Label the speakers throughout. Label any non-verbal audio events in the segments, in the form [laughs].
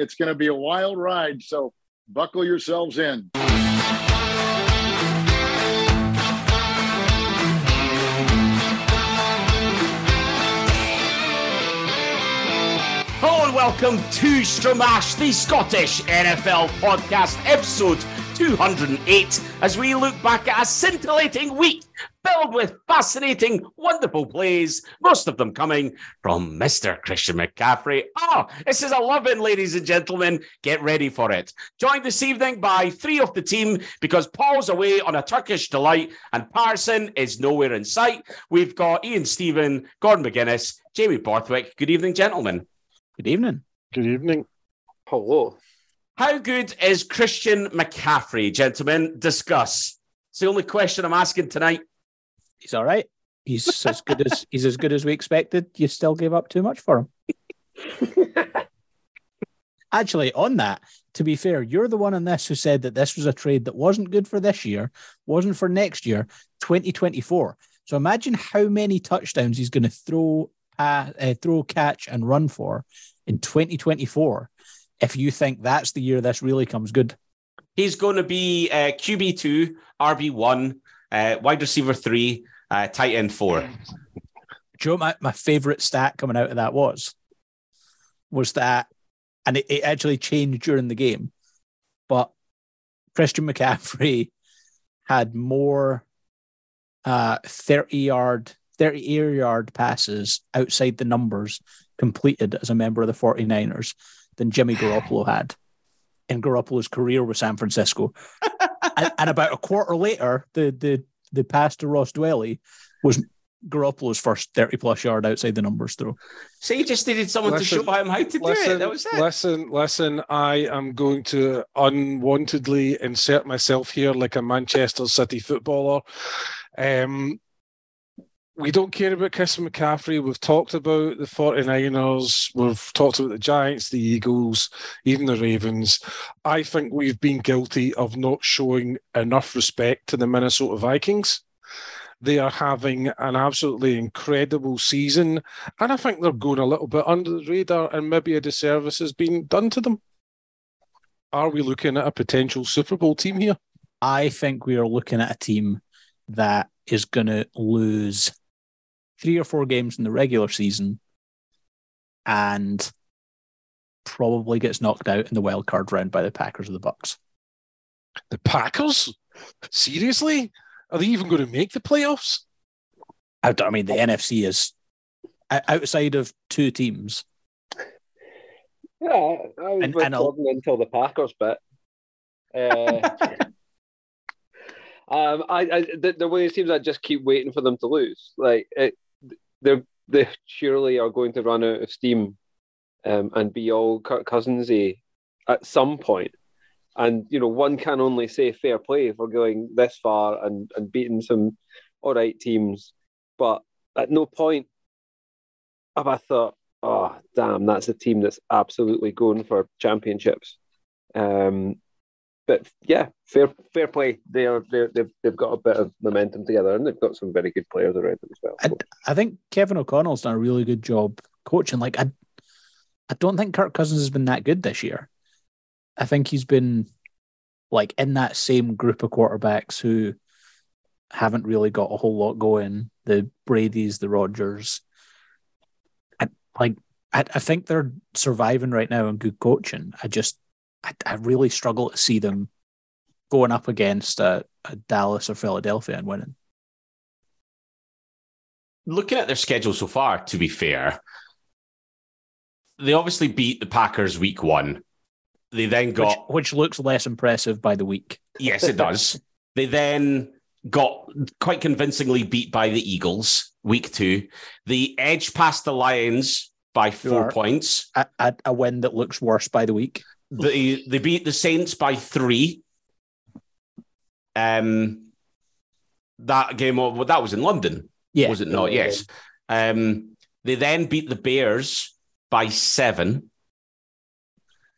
Speaker 1: It's going to be a wild ride. So buckle yourselves in.
Speaker 2: Hello and welcome to Stramash, the Scottish NFL podcast, episode 208, as we look back at a scintillating week filled with fascinating, wonderful plays, most of them coming from Mr. Christian McCaffrey. Oh, this is a loving, ladies and gentlemen. Get ready for it. Joined this evening by three of the team because Paul's away on a Turkish delight and Parson is nowhere in sight. We've got Ian Stephen, Gordon McGuinness, Jamie Borthwick. Good evening, gentlemen.
Speaker 3: Good evening.
Speaker 4: Good evening.
Speaker 5: Hello.
Speaker 2: How good is Christian McCaffrey, gentlemen? Discuss. It's the only question I'm asking tonight.
Speaker 3: He's all right. He's as good as he's as good as we expected. You still gave up too much for him. [laughs] Actually, on that, to be fair, you're the one on this who said that this was a trade that wasn't good for this year, wasn't for next year, 2024. So imagine how many touchdowns he's going to throw, uh, uh, throw, catch, and run for in 2024 if you think that's the year this really comes good.
Speaker 2: He's going to be uh, QB2, RB1, uh, wide receiver 3, uh, tight end 4.
Speaker 3: Do you know what my, my favorite stat coming out of that was? Was that, and it, it actually changed during the game, but Christian McCaffrey [laughs] had more uh, 30 yard, 30 air yard passes outside the numbers completed as a member of the 49ers than Jimmy Garoppolo had in Garoppolo's career with San Francisco. [laughs] and, and, about a quarter later, the the the pass to Ross Dwelley was Garoppolo's first 30 plus yard outside the numbers throw.
Speaker 2: So he just needed someone listen, to show him how to
Speaker 4: listen,
Speaker 2: do it. That was it.
Speaker 4: Listen, listen, I am going to unwantedly insert myself here like a Manchester City footballer. Um, we don't care about Chris McCaffrey. We've talked about the 49ers. We've talked about the Giants, the Eagles, even the Ravens. I think we've been guilty of not showing enough respect to the Minnesota Vikings. They are having an absolutely incredible season. And I think they're going a little bit under the radar, and maybe a disservice has been done to them. Are we looking at a potential Super Bowl team here?
Speaker 3: I think we are looking at a team that is going to lose three or four games in the regular season and probably gets knocked out in the wild card round by the Packers or the Bucs.
Speaker 4: The Packers? Seriously? Are they even going to make the playoffs?
Speaker 3: I, I mean, the NFC is outside of two teams.
Speaker 5: Yeah, I was and, with and until the Packers bit. [laughs] Uh, um, I, I, they're one of these teams I just keep waiting for them to lose. Like it, they they surely are going to run out of steam um, and be all Cousinsy at some point. And you know, one can only say fair play for going this far and and beating some all right teams, but at no point have I thought, oh damn, that's a team that's absolutely going for championships. Um, but yeah, fair fair play. They are they they've they've got a bit of momentum together, and they've got some very good players around them as well.
Speaker 3: I, I think Kevin O'Connell's done a really good job coaching. Like I, I don't think Kirk Cousins has been that good this year. I think he's been like in that same group of quarterbacks who haven't really got a whole lot going. The Brady's, the Rodgers. I like. I, I think they're surviving right now and good coaching. I just I, I really struggle to see them going up against a, a Dallas or Philadelphia and winning.
Speaker 2: Looking at their schedule so far, to be fair, they obviously beat the Packers week one. They then got
Speaker 3: which, which looks less impressive by the week. [laughs]
Speaker 2: Yes, it does. they then got quite convincingly beat by the Eagles week two. The edge past the Lions by four points.
Speaker 3: A, a, a, win that looks worse by the week.
Speaker 2: They they beat the Saints by three. Um, that game well, that was in London, yeah. was it not? Yes. Um, they then beat the Bears by seven.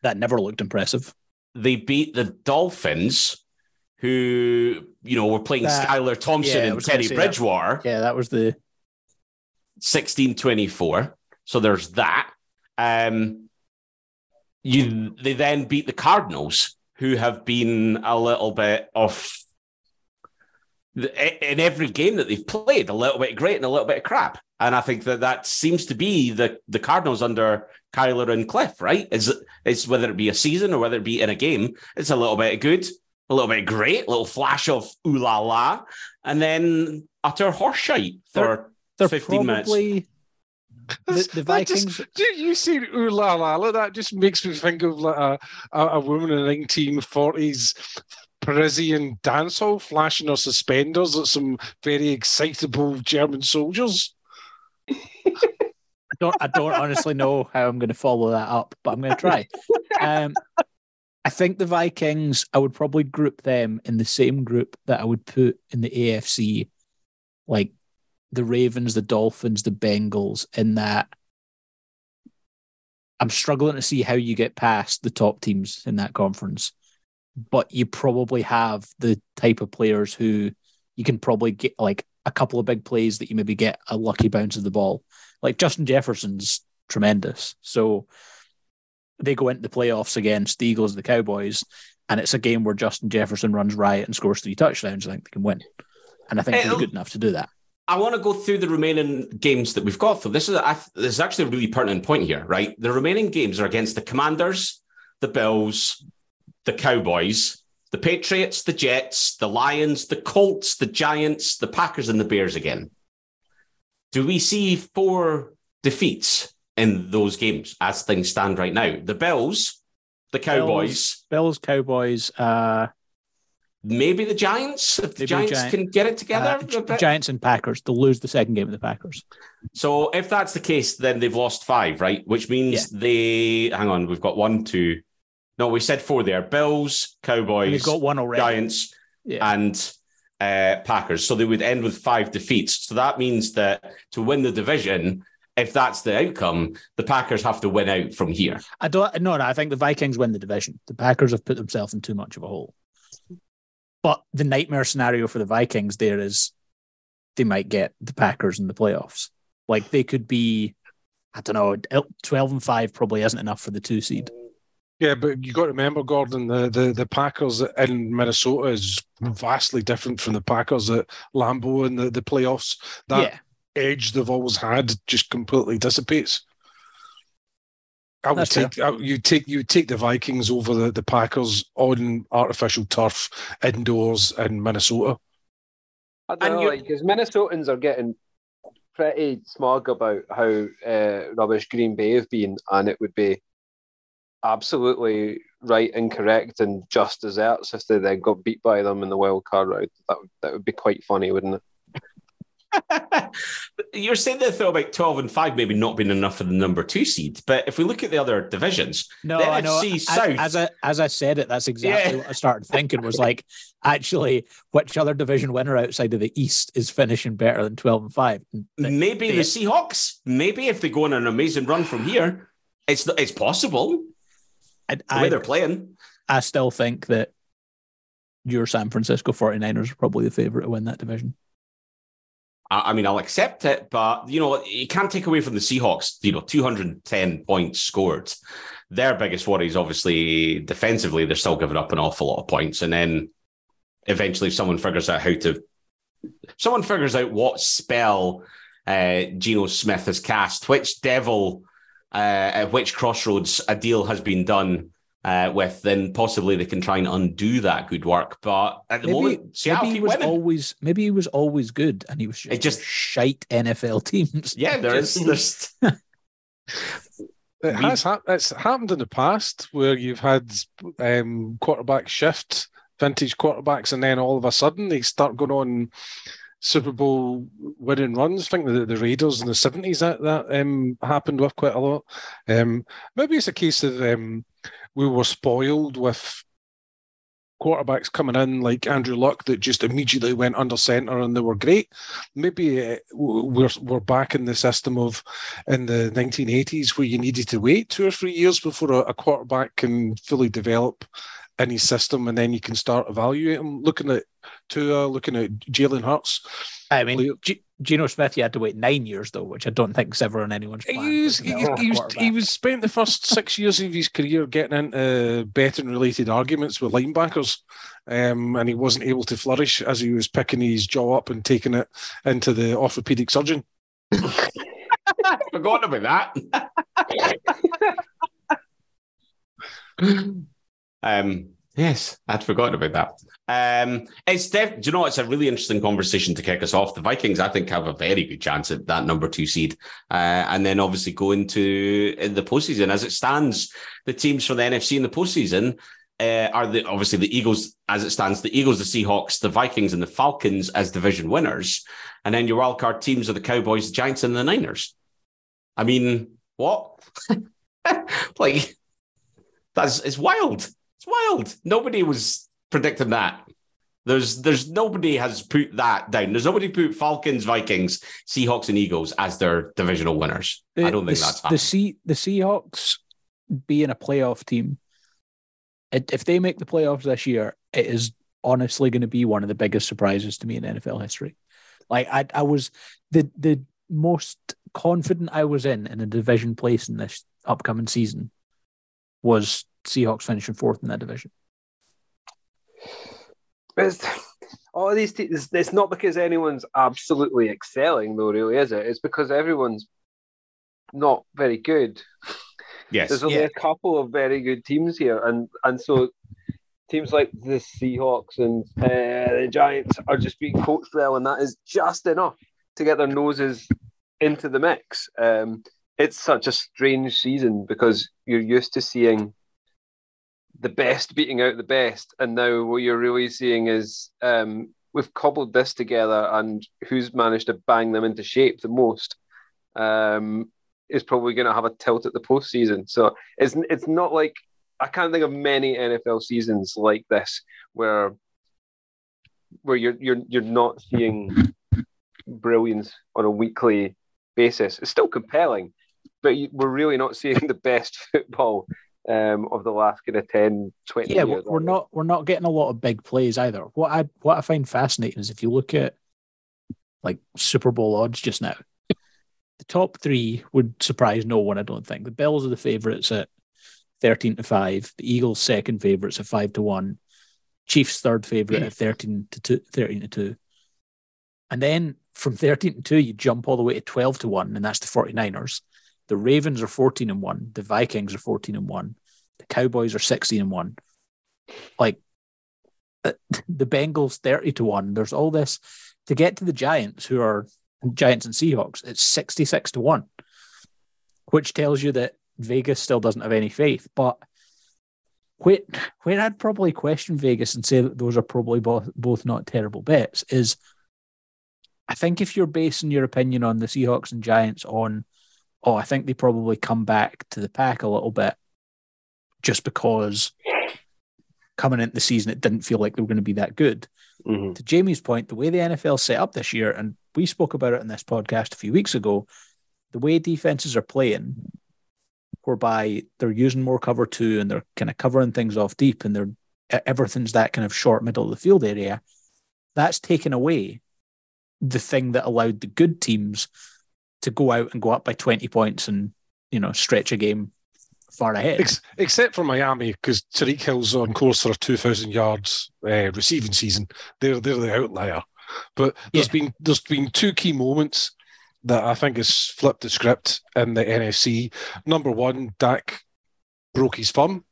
Speaker 3: That never looked impressive.
Speaker 2: They beat the Dolphins, who you know were playing that, Skylar Thompson yeah, and Teddy Bridgewater.
Speaker 3: That. Yeah, that was the
Speaker 2: 16-24. So there's that. Um, you they then beat the Cardinals, who have been a little bit of in every game that they've played, a little bit great and a little bit of crap. And I think that that seems to be the the Cardinals under Kyler and Cliff, right? Is it's whether it be a season or whether it be in a game, it's a little bit good, a little bit great, a little flash of ooh la la, and then utter horseshite for
Speaker 3: They're
Speaker 2: 15 minutes.
Speaker 3: Probably the, the
Speaker 4: That just-
Speaker 3: Vikings. [laughs]
Speaker 4: you see ooh la la? la, That just makes me think of like a, a, a woman in the 1940s Parisian dance hall flashing her suspenders at some very excitable German soldiers.
Speaker 3: I don't I don't honestly know how I'm going to follow that up, but I'm going to try. Um, I think the Vikings. I would probably group them in the same group that I would put in the AFC, like the Ravens, the Dolphins, the Bengals. In that, I'm struggling to see how you get past the top teams in that conference, but you probably have the type of players who you can probably get like a couple of big plays that you maybe get a lucky bounce of the ball like Justin Jefferson's tremendous. So they go into the playoffs against the Eagles the Cowboys, and it's a game where Justin Jefferson runs riot and scores three touchdowns. I think they can win. And I think
Speaker 2: It'll-
Speaker 3: they're good enough to do that.
Speaker 2: I want to go through the remaining games that we've got. So this is I, this is actually a really pertinent point here, right? The remaining games are against the Commanders, the Bills, the Cowboys, the Patriots, the Jets, the Lions, the Colts, the Giants, the Packers, and the Bears again. Do we see four defeats in those games as things stand right now? The Bills, the Cowboys,
Speaker 3: Bills, Cowboys, uh,
Speaker 2: maybe the Giants. If the
Speaker 3: Maybe
Speaker 2: Giants
Speaker 3: Giant-
Speaker 2: can get it together,
Speaker 3: uh. Giants and Packers. They'll lose the second game of the Packers.
Speaker 2: So if that's the case, then they've lost five, right? Which means they hang on, we've got one, two. No, we said four there. Bills, Cowboys,
Speaker 3: they've got one already.
Speaker 2: Giants,
Speaker 3: Yeah.
Speaker 2: and uh, Packers. So they would end with five defeats. So that means that to win the division, if that's the outcome, the Packers have to win out from here.
Speaker 3: I don't. No, no. I think the Vikings win the division. The Packers have put themselves in too much of a hole. But the nightmare scenario for the Vikings there is they might get the Packers in the playoffs. Like they could be, I don't know, twelve and five probably isn't enough for the two seed.
Speaker 4: Yeah, but you got to remember, Gordon, the, the, the Packers in Minnesota is vastly different from the Packers at Lambeau in the, the playoffs. That
Speaker 3: yeah,
Speaker 4: edge they've always had just completely dissipates. I would
Speaker 3: That's
Speaker 4: take I, you take you take the Vikings over the, the Packers on artificial turf indoors in Minnesota.
Speaker 5: I don't
Speaker 2: And
Speaker 5: know,
Speaker 2: you-
Speaker 5: like, because Minnesotans are getting pretty smug about how uh, rubbish Green Bay have been, and it would be absolutely right and correct and just desserts if they then got beat by them in the wild card round. That would, that would be quite funny, wouldn't it? [laughs]
Speaker 2: You're saying that though about 12 and 5 maybe not being enough for the number two seed. But if we look at the other divisions,
Speaker 3: no,
Speaker 2: The
Speaker 3: I know.
Speaker 2: NFC
Speaker 3: As-
Speaker 2: South.
Speaker 3: As, I as I said it, that's exactly
Speaker 2: Yeah.
Speaker 3: what I started thinking. Was like, actually, which other division winner outside of the East is finishing better than twelve and five? The-
Speaker 2: maybe
Speaker 3: the-
Speaker 2: the Seahawks, maybe if they go on an amazing run from here, it's it's possible
Speaker 3: I,
Speaker 2: the way
Speaker 3: I,
Speaker 2: they're playing.
Speaker 3: I still think that your San Francisco 49ers are probably the favorite to win that division.
Speaker 2: I, mean, I'll accept it, but you know, you can't take away from the Seahawks. You know, 210 points scored. Their biggest worry is obviously defensively. They're still giving up an awful lot of points, and then eventually, if someone figures out how to, someone figures out what spell uh, Geno Smith has cast, which devil, uh, at which crossroads a deal has been done. Uh, with then possibly they can try and undo that good work, but at the
Speaker 3: Maybe-
Speaker 2: moment, Seattle
Speaker 3: maybe he was
Speaker 2: winning.
Speaker 3: always maybe he was always good and he was just,
Speaker 2: It just-
Speaker 3: shite NFL teams. [laughs]
Speaker 2: Yeah, there is. There's [laughs] [laughs]
Speaker 4: It has hap- it's happened in the past where you've had um, quarterback shift, vintage quarterbacks, and then all of a sudden they start going on Super Bowl winning runs. I think the, the Raiders in the seventies that that um, happened with quite a lot. Um, maybe it's a case of um, we were spoiled with quarterbacks coming in like Andrew Luck that just immediately went under center and they were great. Maybe uh, we're we're back in the system of in the 1980s where you needed to wait two or three years before a, a quarterback can fully develop any system and then you can start evaluating. Looking at Tua, looking at Jalen Hurts.
Speaker 3: I mean, J- Geno Smith, you had to wait nine years though, which I don't think is ever on anyone's plan.
Speaker 4: He was, he, he, was, he was spent the first [laughs] six years of his career getting into betting related arguments with linebackers, um, and he wasn't able to flourish as he was picking his jaw up and taking it into the orthopedic surgeon. [laughs]
Speaker 2: Forgotten about that. [laughs] um, yes, I'd forgotten about that. Um, it's def- do you know it's a really interesting conversation to kick us off. The Vikings, I think, have a very good chance at that number two seed, uh, and then obviously go into the postseason. As it stands, the teams for the NFC in the postseason uh, are the obviously the Eagles. As it stands, the Eagles, the Seahawks, the Vikings, and the Falcons as division winners, and then your wild card teams are the Cowboys, the Giants, and the Niners. I mean, what? [laughs] like that's it's wild. It's wild. Nobody was predicting that. There's there's nobody has put that down. There's nobody put Falcons, Vikings, Seahawks, and Eagles as their divisional winners.
Speaker 3: The,
Speaker 2: I don't think
Speaker 3: the,
Speaker 2: that's
Speaker 3: the
Speaker 2: happening.
Speaker 3: sea the Seahawks being a playoff team. If they make the playoffs this year, it is honestly going to be one of the biggest surprises to me in NFL history. Like I, I was the the most confident I was in in a division place in this upcoming season was Seahawks finishing fourth in that division.
Speaker 5: It's, [laughs] all these teams, it's not because anyone's absolutely excelling, though, really, is it? It's because everyone's not very good.
Speaker 2: yes.
Speaker 5: There's only
Speaker 3: Yeah.
Speaker 5: a couple of very good teams here, and and so teams like the Seahawks and uh, the Giants are just being coached well, and that is just enough to get their noses into the mix. Um, it's such a strange season because you're used to seeing the best beating out the best, and now what you're really seeing is um, we've cobbled this together, and who's managed to bang them into shape the most. Um, is probably going to have a tilt at the postseason. So it's it's not like I can't think of many NFL seasons like this where where you're you're you're not seeing brilliance on a weekly basis. It's still compelling, but you, we're really not seeing [laughs] the best football um, of the last kind of 10, 20
Speaker 3: Yeah, we're,
Speaker 5: years.
Speaker 3: we're not we're not getting a lot of big plays either. What I what I find fascinating is if you look at like Super Bowl odds just now, the top three would surprise no one. I don't think the Bills are the favourites at thirteen to five. The Eagles second favourites at five to one. Chiefs third favourite at thirteen to two, 13 to two. And then from 13 to 2, you jump all the way to 12 to 1, and that's the 49ers. The Ravens are 14 and 1. The Vikings are 14 and 1. The Cowboys are 16 and 1. Like [laughs] the Bengals 30 to 1. There's all this to get to the Giants, who are Giants and Seahawks, it's 66 to 1, which tells you that Vegas still doesn't have any faith. But where, where I'd probably question Vegas and say that those are probably both, both not terrible bets is I think if you're basing your opinion on the Seahawks and Giants on, oh, I think they probably come back to the pack a little bit just because coming into the season it didn't feel like they were going to be that good.
Speaker 5: Mhm.
Speaker 3: To Jamie's point, the way the NFL set up this year, and we spoke about it in this podcast a few weeks ago, the way defenses are playing, whereby they're using more cover two and they're kind of covering things off deep and they're everything's that kind of short middle of the field area, that's taken away the thing that allowed the good teams to go out and go up by 20 points and you know stretch a game far ahead.
Speaker 4: Ex- except for Miami, because Tyreek Hill's on course for a 2,000 yards uh, receiving season. They're they're the outlier. But there's
Speaker 3: Yeah.
Speaker 4: been there's been two key moments that I think has flipped the script in the NFC. Number one, Dak broke his thumb.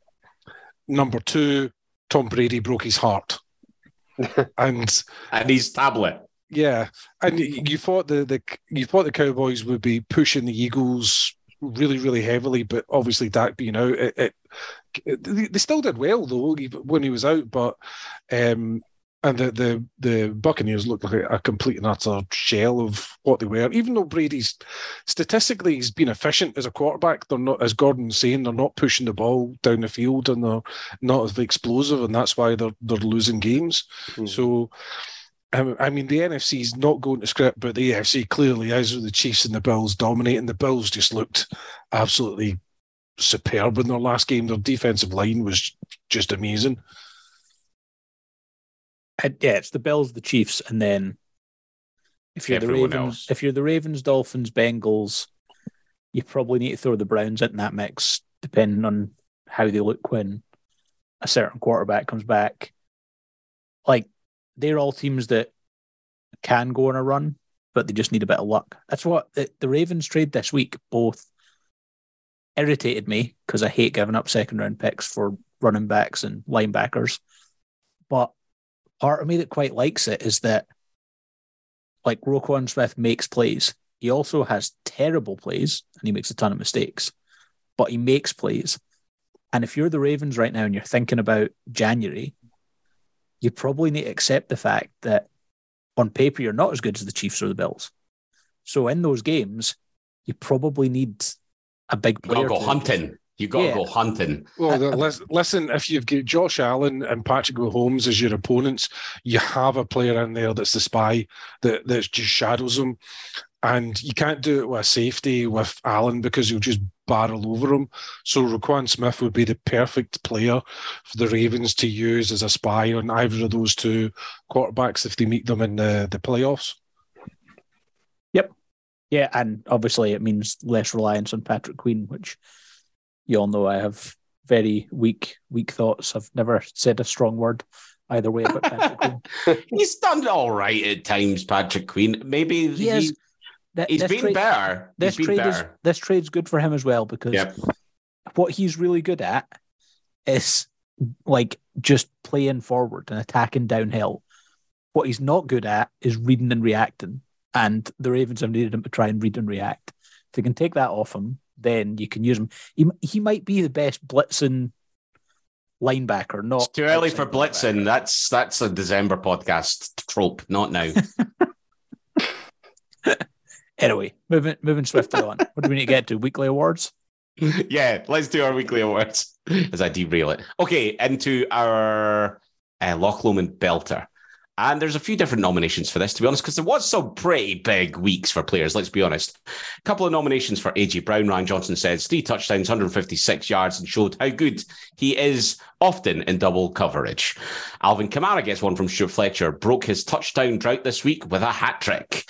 Speaker 4: Number two, Tom Brady broke his heart. [laughs] and
Speaker 2: and his tablet.
Speaker 4: Yeah, and you thought the, the you thought the Cowboys would be pushing the Eagles really really heavily, but obviously Dak being out, it, it, they they still did well though when he was out, but um, and the the the Buccaneers looked like a complete and utter shell of what they were. Even though Brady's statistically he's been efficient as a quarterback, they're not as Gordon's saying they're not pushing the ball down the field and they're not as explosive, and that's why they're they're losing games.
Speaker 5: Mhm.
Speaker 4: So. Um, I mean, the NFC is not going to script, but the AFC clearly is with the Chiefs and the Bills dominating. The Bills just looked absolutely superb in their last game. Their defensive line was just amazing.
Speaker 3: Uh, yeah, it's the Bills, the Chiefs, and then If you're the Ravens,
Speaker 2: else.
Speaker 3: if you're the Ravens, Dolphins, Bengals, you probably need to throw the Browns in that mix, depending on how they look when a certain quarterback comes back. Like they're all teams that can go on a run, but they just need a bit of luck. That's what the, the Ravens trade this week both irritated me because I hate giving up second round picks for running backs and linebackers. But part of me that quite likes it is that like Roquan Smith makes plays. He also has terrible plays and he makes a ton of mistakes, but he makes plays. And if you're the Ravens right now and you're thinking about January, you probably need to accept the fact that on paper you're not as good as the Chiefs or the Bills. So in those games, you probably need a big
Speaker 2: You gotta
Speaker 3: player.
Speaker 2: go hunting. You gotta
Speaker 3: Yeah.
Speaker 2: go hunting.
Speaker 4: Well,
Speaker 3: I-
Speaker 4: the, listen, if you've got Josh Allen and Patrick Mahomes as your opponents, you have a player in there that's the spy that, that just shadows them. And you can't do it with a safety with Allen because he'll just barrel over him. So Roquan Smith would be the perfect player for the Ravens to use as a spy on either of those two quarterbacks if they meet them in the, the playoffs. Yep.
Speaker 3: Yeah, and obviously it means less reliance on Patrick Queen, which you all know I have very weak, weak thoughts. I've never said a strong word either way about Patrick Queen. [laughs]
Speaker 2: He's done all right at times, Patrick Queen. Maybe
Speaker 3: He has-
Speaker 2: he,
Speaker 3: Th-
Speaker 2: he's been
Speaker 3: trade-
Speaker 2: better.
Speaker 3: This
Speaker 2: been
Speaker 3: trade is this trade's good for him as well because
Speaker 2: Yep.
Speaker 3: what he's really good at is like just playing forward and attacking downhill. What he's not good at is reading and reacting. And the Ravens have needed him to try and read and react. If they can take that off him, then you can use him. He he might be the best blitzing linebacker. Not
Speaker 2: It's too early for blitzing.
Speaker 3: linebacker.
Speaker 2: That's that's a December podcast trope. Not now. [laughs] [laughs]
Speaker 3: Anyway, moving moving swiftly on. What do we need to get to? Weekly awards. [laughs]
Speaker 2: yeah, let's do our weekly awards [laughs] as I derail it. Okay, into our uh, Loch Lomond Belter. And there's a few different nominations for this, to be honest, because there was some pretty big weeks for players, let's be honest. A couple of nominations for AJ Brown. Ryan Johnson says three touchdowns, 156 yards, and showed how good he is often in double coverage. Alvin Kamara gets one from Stuart Fletcher, broke his touchdown drought this week with a hat trick.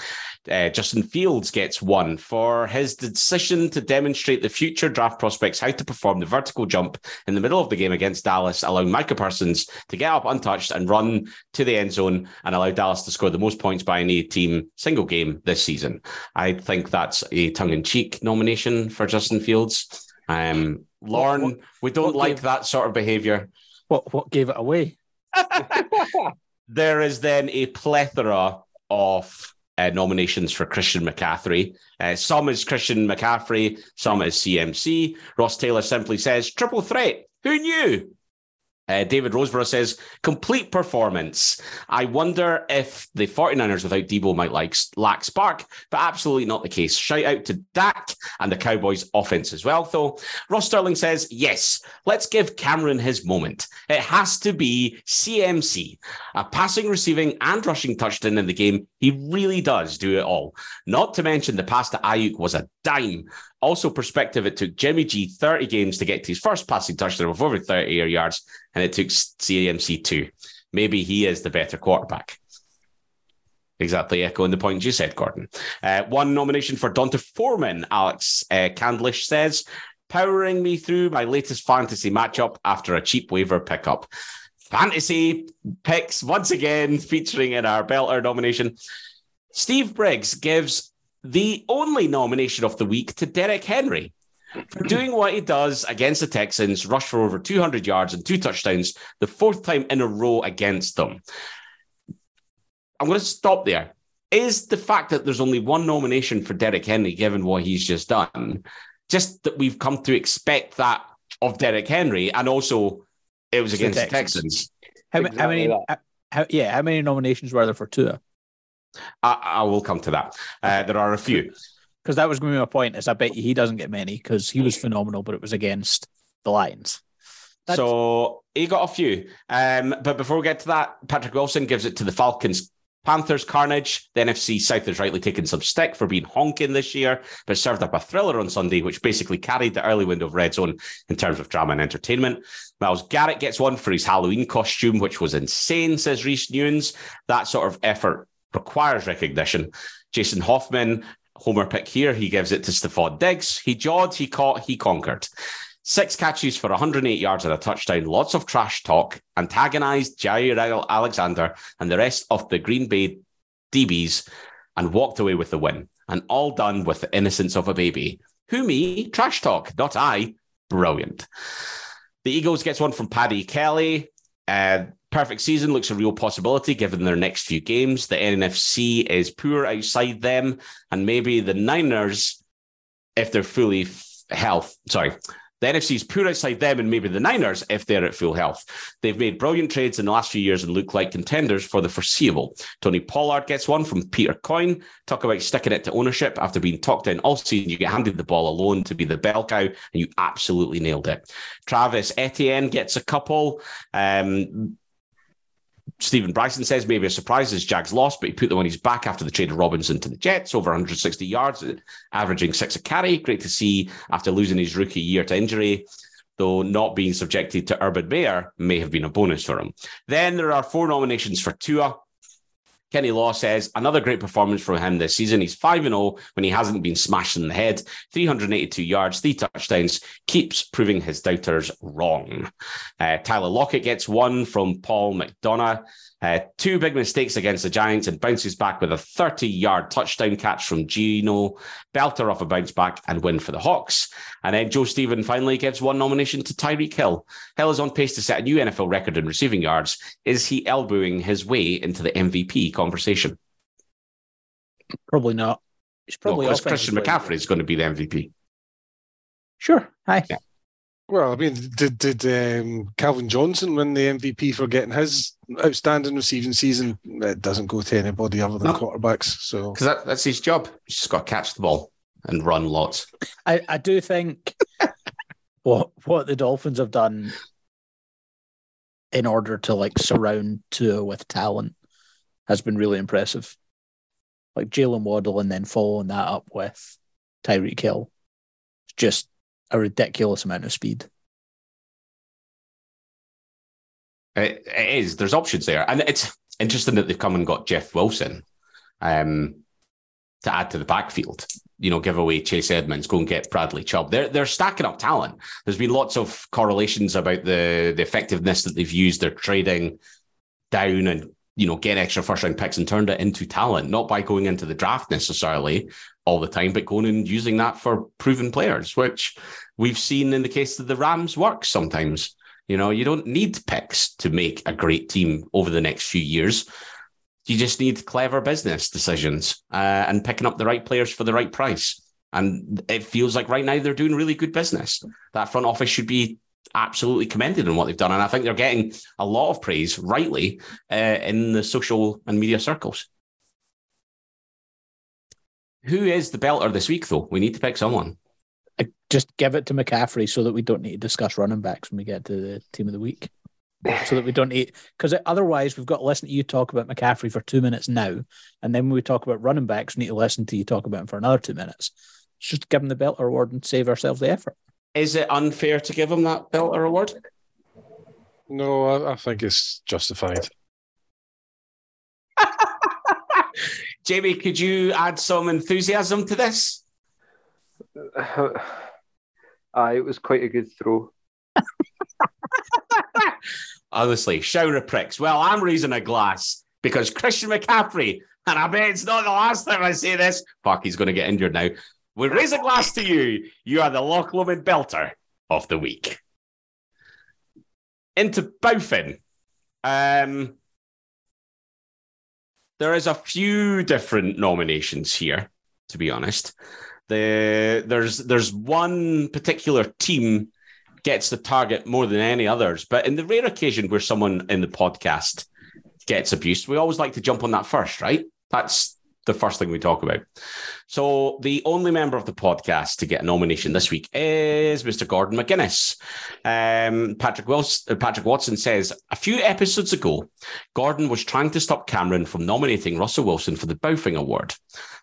Speaker 2: Uh, Justin Fields gets one for his decision to demonstrate the future draft prospects how to perform the vertical jump in the middle of the game against Dallas, allowing Micah Parsons to get up untouched and run to the end zone and allow Dallas to score the most points by any team single game this season. I think that's a tongue in cheek nomination for Justin Fields. Um, Lauren,
Speaker 3: what-
Speaker 2: we don't like
Speaker 3: gave-
Speaker 2: that sort of behavior.
Speaker 3: What what gave it away? [laughs]
Speaker 2: There is then a plethora of uh, nominations for Christian McCaffrey. Uh, some is Christian McCaffrey, some is CMC. Ross Taylor simply says, triple threat. Who knew? Uh, David Roseborough says, complete performance. I wonder if the 49ers without Debo might like lack spark, but absolutely not the case. Shout out to Dak and the Cowboys offense as well, though. Ross Sterling says, yes, let's give Cameron his moment. It has to be CMC. A passing, receiving, and rushing touchdown in the game. He really does do it all. Not to mention the pass to Aiyuk was a dime. Also, perspective, it took Jimmy G 30 games to get to his first passing touchdown of over 30 air yards, and it took CMC two. Maybe he is the better quarterback. Exactly, echoing the point you said, Gordon. Uh, one nomination for D'Onta Foreman, Alex uh, Candlish says, powering me through my latest fantasy matchup after a cheap waiver pickup. Fantasy picks once again featuring in our Belter nomination. Steve Briggs gives the only nomination of the week to Derek Henry for doing what he does against the Texans, rush for over 200 yards and two touchdowns, the fourth time in a row against them. I'm going to stop there. Is the fact that there's only one nomination for Derek Henry, given what he's just done, just that we've come to expect that of Derek Henry, and also it was against the
Speaker 3: Texans. How, ma- how many? How, yeah, how many nominations were there for Tua?
Speaker 2: I, I will come to that. Uh, there are a few.
Speaker 3: Because that was going to be my point. Is I bet you he doesn't get many because he was phenomenal, but it was against the Lions. That's-
Speaker 2: So he got a few. Um, but before we get to that, Patrick Wilson gives it to the Falcons. Panthers carnage. The NFC South has rightly taken some stick for being honking this year, but served up a thriller on Sunday, which basically carried the early window of red zone in terms of drama and entertainment. Myles Garrett gets one for his Halloween costume, which was insane, says Reese Newens. That sort of effort requires recognition. Jason Hoffman, Homer pick here, he gives it to Stefon Diggs. He jawed, he caught, he conquered. Six catches for 108 yards and a touchdown, lots of trash talk, antagonized Jaire Alexander and the rest of the Green Bay DBs and walked away with the win. And all done with the innocence of a baby. Who me? Trash talk, not I. Brilliant. The Eagles gets one from Paddy Kelly. Uh, perfect season looks a real possibility given their next few games. The NFC is poor outside them, and maybe the Niners, if they're fully f- health, sorry, the NFC is poor outside them and maybe the Niners if they're at full health. They've made brilliant trades in the last few years and look like contenders for the foreseeable. Tony Pollard gets one from Peter Coyne. Talk about sticking it to ownership after being talked in all season. You get handed the ball alone to be the bell cow, and you absolutely nailed it. Travis Etienne gets a couple. Um, Stephen Bryson says maybe a surprise is Jags lost, but he put them on his back after the trade of Robinson to the Jets, over 160 yards, averaging six a carry. Great to see after losing his rookie year to injury, though not being subjected to Urban Meyer may have been a bonus for him. Then there are four nominations for Tua. Kenny Law says another great performance from him this season. He's 5 0 when he hasn't been smashed in the head. 382 yards, three touchdowns, keeps proving his doubters wrong. Uh, Tyler Lockett gets one from Paul McDonough. Uh, two big mistakes against the Giants and bounces back with a 30 yard touchdown catch from Geno, belter off a bounce back and win for the Hawks. And then Joe Stephen finally gives one nomination to Tyreek Hill. Hill is on pace to set a new NFL record in receiving yards. Is he elbowing his way into the MVP conversation?
Speaker 3: Probably not. It's probably
Speaker 2: no, Christian McCaffrey is going to be the MVP.
Speaker 3: Sure. Hi.
Speaker 2: Yeah.
Speaker 4: Well, I mean, did did um, Calvin Johnson win the MVP for getting his outstanding receiving season? It doesn't go to anybody other than no. quarterbacks. So
Speaker 2: because that, that's his job. He's just got to catch the ball and run lots.
Speaker 3: I, I do think [laughs] what what the Dolphins have done in order to like surround Tua with talent has been really impressive. Like Jaylen Waddle and then following that up with Tyreek Hill. Just a ridiculous amount of speed.
Speaker 2: It, it is. There's options there, and it's interesting that they've come and got Jeff Wilson um, to add to the backfield. You know, give away Chase Edmonds, go and get Bradley Chubb. They're they're stacking up talent. There's been lots of correlations about the the effectiveness that they've used their trading down and you know get extra first round picks and turned it into talent, not by going into the draft necessarily, all the time, but going and using that for proven players, which we've seen in the case of the Rams works sometimes. You know, you don't need picks to make a great team over the next few years. You just need clever business decisions uh, and picking up the right players for the right price. And it feels like right now they're doing really good business. That front office should be absolutely commended on what they've done. And I think they're getting a lot of praise, rightly, uh, in the social and media circles. Who is the belter this week, though? We need to pick someone.
Speaker 3: Just give it to McCaffrey so that we don't need to discuss running backs when we get to the team of the week. so that we don't need because otherwise we've got to listen to you talk about McCaffrey for two minutes now, and then when we talk about running backs, we need to listen to you talk about him for another two minutes. just give him the Belter award and save ourselves the effort.
Speaker 2: Is it unfair to give him that belt or award?
Speaker 4: No, I, I think it's justified. [laughs]
Speaker 2: Jamie, could you add some enthusiasm to this? [laughs]
Speaker 5: Aye, it was quite a good throw. [laughs]
Speaker 2: Honestly, shower of pricks. Well, I'm raising a glass because Christian McCaffrey, and I bet it's not the last time I say this. Fuck, he's going to get injured now. We raise a glass to you. You are the Loch Lomond Belter of the week. Into Bowfin. Um, there is a few different nominations here, to be honest. The, there's there's one particular team gets the target more than any others, but in the rare occasion where someone in the podcast gets abused, we always like to jump on that first, right? That's the first thing we talk about. So the only member of the podcast to get a nomination this week is Mr. Gordon McGuinness. Um, Patrick Wilson, uh, Patrick Watson says a few episodes ago, Gordon was trying to stop Cameron from nominating Russell Wilson for the Baufing Award.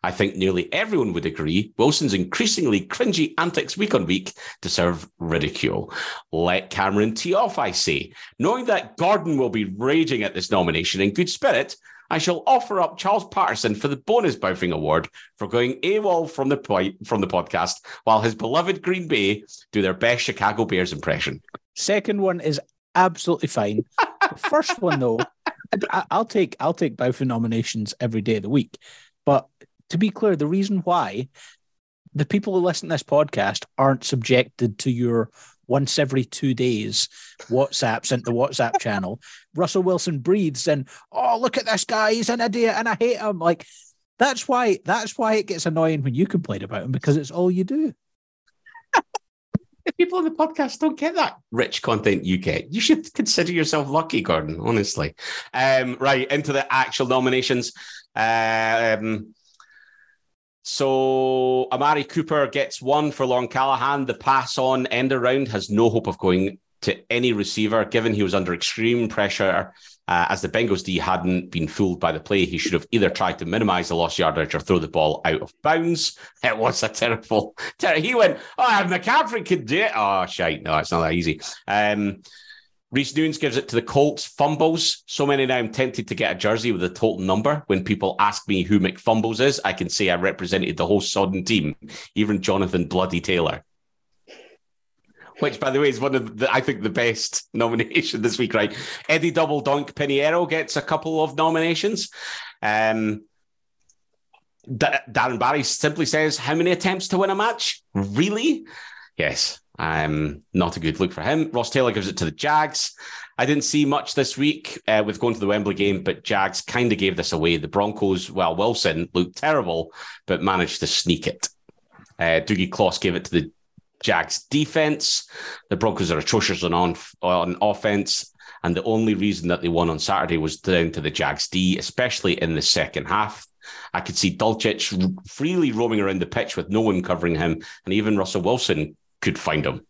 Speaker 2: I think nearly everyone would agree Wilson's increasingly cringy antics week on week deserve ridicule. Let Cameron tee off, I say. Knowing that Gordon will be raging at this nomination in good spirit, I shall offer up Charles Patterson for the bonus Bouffing Award for going AWOL from the from the podcast while his beloved Green Bay do their best Chicago Bears impression.
Speaker 3: Second one is absolutely fine. the first one, though, I, will take I'll take Bouffing nominations every day of the week. But to be clear, the reason why the people who listen to this podcast aren't subjected to your once every two days WhatsApp sent the WhatsApp [laughs] channel. Russell Wilson breathes and oh look at this guy, he's an idiot and I hate him. Like that's why that's why it gets annoying when you complain about him because it's all you do.
Speaker 2: people on the podcast don't get that rich content you get, you should consider yourself lucky, Gordon. Honestly, um, right into the actual nominations. Um, so Amari Cooper gets one for Long Callahan. The pass on end around has no hope of going to any receiver, given he was under extreme pressure. Uh, as the Bengals D hadn't been fooled by the play, he should have either tried to minimize the lost yardage or throw the ball out of bounds. [laughs] It was a terrible. Ter- he went, "Oh, McCaffrey could do it." Oh, shite! No, it's not that easy. Um, Reese Nunes gives it to the Colts. Fumbles. So many now I'm tempted to get a jersey with a total number. When people ask me who McFumbles is, I can say I represented the whole sodden team, even Jonathan Bloody Taylor. Which, by the way, is one of the, I think, the best [laughs] nomination this week, right? Eddie Double Donk Piñeiro gets a couple of nominations. Um, D- Darren Barry simply says, How many attempts to win a match? Really? Yes. Um, not a good look for him. Ross Taylor gives it to the Jags. I didn't see much this week uh, with going to the Wembley game, but Jags kind of gave this away. The Broncos, well, Wilson looked terrible, but managed to sneak it. Uh, Doogie Kloss gave it to the Jags defense. The Broncos are atrocious on, on, on offense. And the only reason that they won on Saturday was down to the Jags D, especially in the second half. I could see Dulcich freely roaming around the pitch with no one covering him, and even Russell Wilson could find him.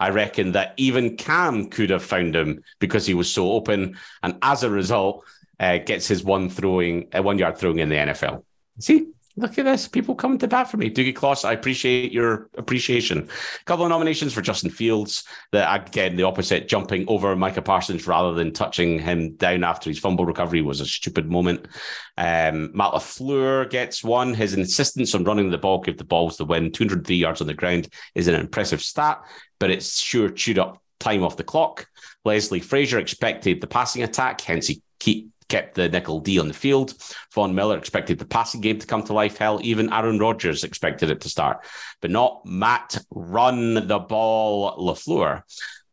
Speaker 2: I reckon that even Cam could have found him because he was so open, and as a result, uh, gets his one throwing, uh, one yard throwing in the NFL. See, Look at this. People coming to bat for me. Doogie Kloss, I appreciate your appreciation. A couple of nominations for Justin Fields. That again, the opposite, jumping over Micah Parsons rather than touching him down after his fumble recovery was a stupid moment. Um, Matt LaFleur gets one. His insistence on running the ball, give the balls the win. 203 yards on the ground is an impressive stat, but it's sure chewed up time off the clock. Leslie Frazier expected the passing attack, hence he keep kept the nickel D on the field. Von Miller expected the passing game to come to life. Hell, even Aaron Rodgers expected it to start, but not Matt run the ball LaFleur.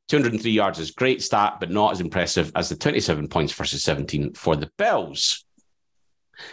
Speaker 2: 203 yards is great stat, but not as impressive as the 27 points versus 17 for the Bills.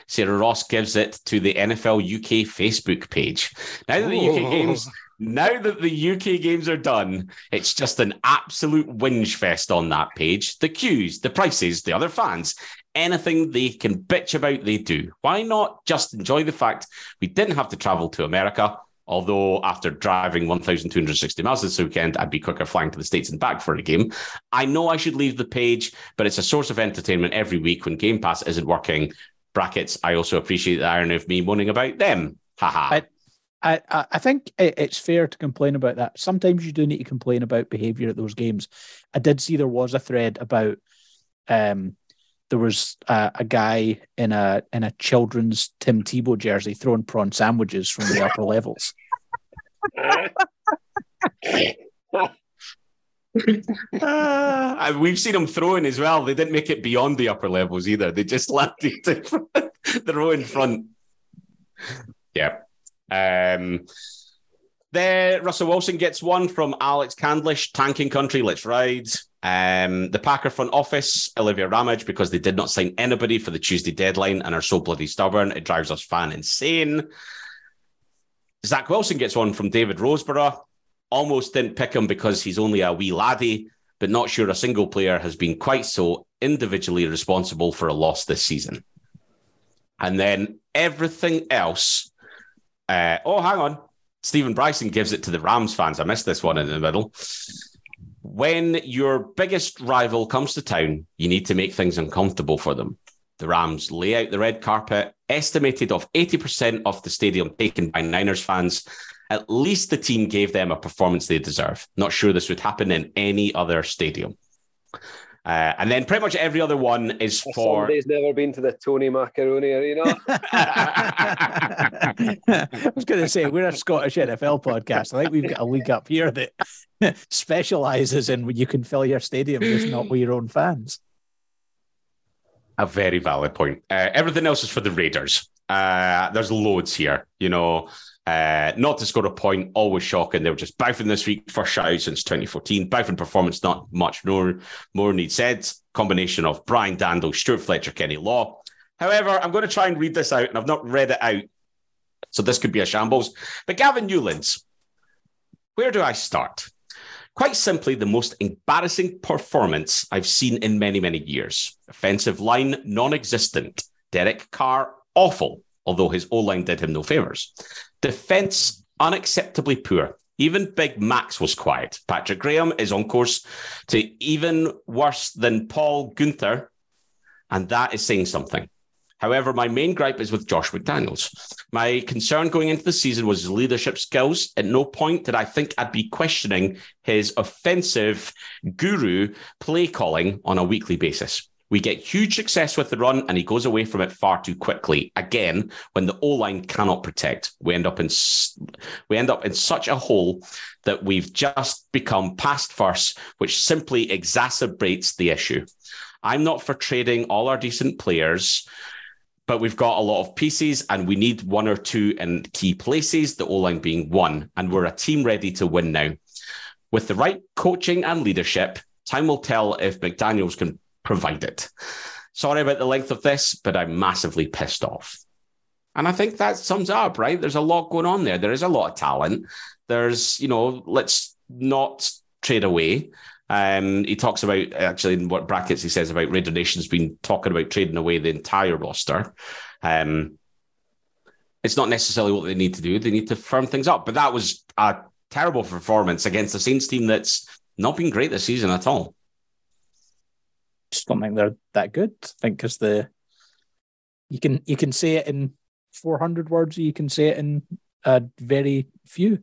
Speaker 2: Sarah Ross gives it to the NFL UK Facebook page. Now that the UK games now that the UK games are done, it's just an absolute whinge fest on that page. The queues, the prices, the other fans, anything they can bitch about, they do. Why not just enjoy the fact we didn't have to travel to America? Although after driving 1,260 miles this weekend, I'd be quicker flying to the States and back for a game. I know I should leave the page, but it's a source of entertainment every week when Game Pass isn't working. Brackets, I also appreciate the irony of me moaning about them. Haha.
Speaker 3: I, I, I think it's fair to complain about that. Sometimes you do need to complain about behaviour at those games. I did see there was a thread about um, there was a, a, guy in a in a children's Tim Tebow jersey throwing prawn sandwiches from the upper levels. [laughs]
Speaker 2: uh, we've seen them throwing as well. They didn't make it beyond the upper levels either. They just [laughs] landed the row in front. Yeah. Um, there, Russell Wilson gets one from Alex Candlish, Tanking Country, Let's Ride. Um, the Packer front office, Olivia Ramage, because they did not sign anybody for the Tuesday deadline and are so bloody stubborn, it drives us fan insane. Zach Wilson gets one from David Roseborough. Almost didn't pick him because he's only a wee laddie, but not sure a single player has been quite so individually responsible for a loss this season. And then everything else. Uh, oh, hang on. Stephen Bryson gives it to the Rams fans. I missed this one in the middle when your biggest rival comes to town, you need to make things uncomfortable for them. The Rams lay out the red carpet, estimated of 80% of the stadium taken by Niners fans. At least the team gave them a performance they deserve. Not sure this would happen in any other stadium. Uh, and then pretty much every other one is for.
Speaker 5: Somebody's never been to the Tony Macaroni Arena. [laughs]
Speaker 3: I was going to say we're a Scottish NFL podcast. I think we've got a league up here that [laughs] specializes in when you can fill your stadium just not with your own fans.
Speaker 2: A very valid point. Uh, everything else is for the Raiders. Uh, there's loads here, you know. Uh, not to score a point, always shocking. They were just Bowfin this week, first shutout since 2014. Bowfin performance, not much more, more need said. Combination of Brian Dandle, Stuart Fletcher, Kenny Law. However, I'm going to try and read this out, and I've not read it out. So this could be a shambles. But Gavin Newlands, where do I start? Quite simply, the most embarrassing performance I've seen in many, many years. Offensive line, non existent. Derek Carr, awful, although his O line did him no favors. Defense, unacceptably poor. Even Big Max was quiet. Patrick Graham is on course to even worse than Paul Guenther, and that is saying something. However, my main gripe is with Josh McDaniels. My concern going into the season was his leadership skills. At no point did I think I'd be questioning his offensive guru play calling on a weekly basis. We get huge success with the run, and he goes away from it far too quickly. Again, when the O line cannot protect, we end up in we end up in such a hole that we've just become past first, which simply exacerbates the issue. I'm not for trading all our decent players but we've got a lot of pieces and we need one or two in key places, the O line being one. And we're a team ready to win now. With the right coaching and leadership, time will tell if McDaniels can provide it. Sorry about the length of this, but I'm massively pissed off. And I think that sums up, right? There's a lot going on there. There is a lot of talent. There's, you know, let's not trade away. Um, he talks about actually in what brackets he says about Raider Nation's been talking about trading away the entire roster. Um, it's not necessarily what they need to do. They need to firm things up. But that was a terrible performance against the Saints team that's not been great this season at all.
Speaker 3: Just don't think they're that good. I think because the you can you can say it in four hundred words, you can say it in a very few.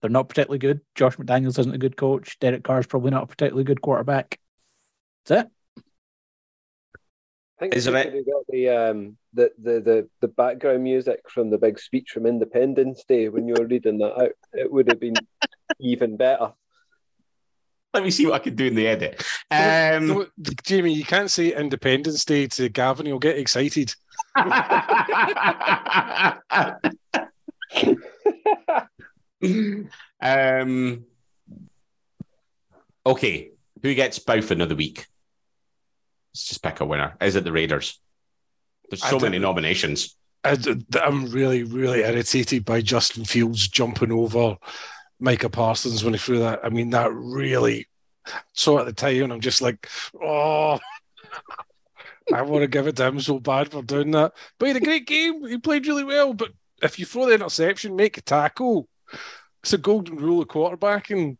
Speaker 3: They're not particularly good. Josh McDaniels isn't a good coach. Derek Carr is probably not a particularly good quarterback. That's it.
Speaker 5: I think
Speaker 2: Is
Speaker 5: if
Speaker 2: it-
Speaker 5: we got the, um, the, the, the, the background music from the big speech from Independence Day when you were reading that out, it would have been [laughs] even better.
Speaker 2: Let me see what I can do in the edit. [laughs] Um,
Speaker 4: No, Jamie, you can't say Independence Day to Gavin. He'll get excited. [laughs]
Speaker 2: um, okay, who gets Bowfin of the week? Let's just pick a winner. Is it the Raiders? There's so many nominations.
Speaker 4: I, am really, really irritated by Justin Fields jumping over Micah Parsons when he threw that. I mean, that really. So at the time, I'm just like, oh, I want to give it to him so bad for doing that. But he had a great game. He played really well. But if you throw the interception, make a tackle. It's a golden rule of quarterbacking.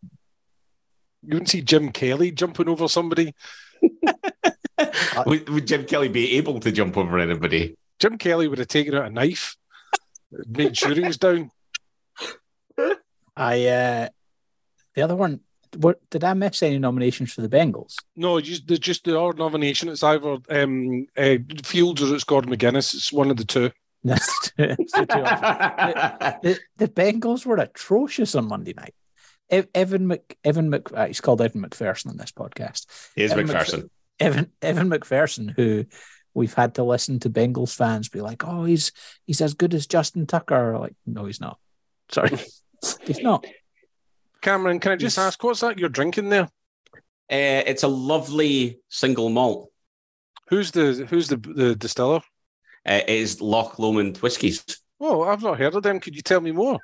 Speaker 4: You wouldn't see Jim Kelly jumping over somebody. [laughs]
Speaker 2: would, would Jim Kelly be able to jump over anybody?
Speaker 4: Jim Kelly would have taken out a knife, made sure he was down.
Speaker 3: I uh the other one. What did I miss any nominations for the Bengals?
Speaker 4: No, just the just the odd nomination. It's either um, uh, Fields or it's Gordon McGuinness. It's one of the two. [laughs]
Speaker 3: That's the, it's the two options. the, the Bengals were atrocious on Monday night. Evan Mc Evan Mc uh, he's called Evan McPherson on this podcast.
Speaker 2: Here's
Speaker 3: Evan
Speaker 2: McPherson.
Speaker 3: Evan Evan McPherson, who we've had to listen to Bengals fans be like, "Oh, he's he's as good as Justin Tucker." Like, no, he's not. Sorry, [laughs] he's not.
Speaker 4: Cameron, can I just ask what's that you're drinking there?
Speaker 2: Uh, it's a lovely single malt.
Speaker 4: Who's the who's the the distiller?
Speaker 2: Uh, it is Loch Lomond Whiskies.
Speaker 4: Oh, I've not heard of them. Could you tell me more?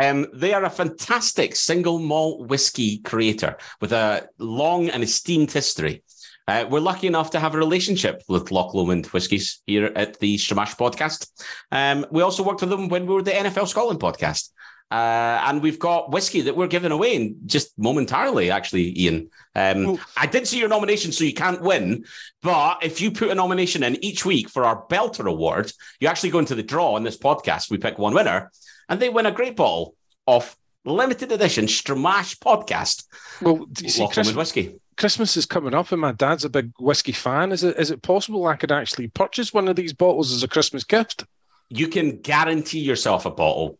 Speaker 2: Um, they are a fantastic single malt whiskey creator with a long and esteemed history. Uh, we're lucky enough to have a relationship with Loch Lomond Whiskies here at the Stramash podcast. Um, we also worked with them when we were the NFL Scotland podcast. Uh, and we've got whiskey that we're giving away in just momentarily, actually, Ian. Um,
Speaker 4: Oh.
Speaker 2: I did see your nomination, so you can't win. But if you put a nomination in each week for our Belter Award, you actually go into the draw on this podcast. We pick one winner, and they win a great bottle of limited edition Stramash podcast
Speaker 4: Well, do you see, Chris,
Speaker 2: Lomond whiskey.
Speaker 4: Christmas is coming up, and my dad's a big whiskey fan. Is it is it possible I could actually purchase one of these bottles as a Christmas gift?
Speaker 2: You can guarantee yourself a bottle.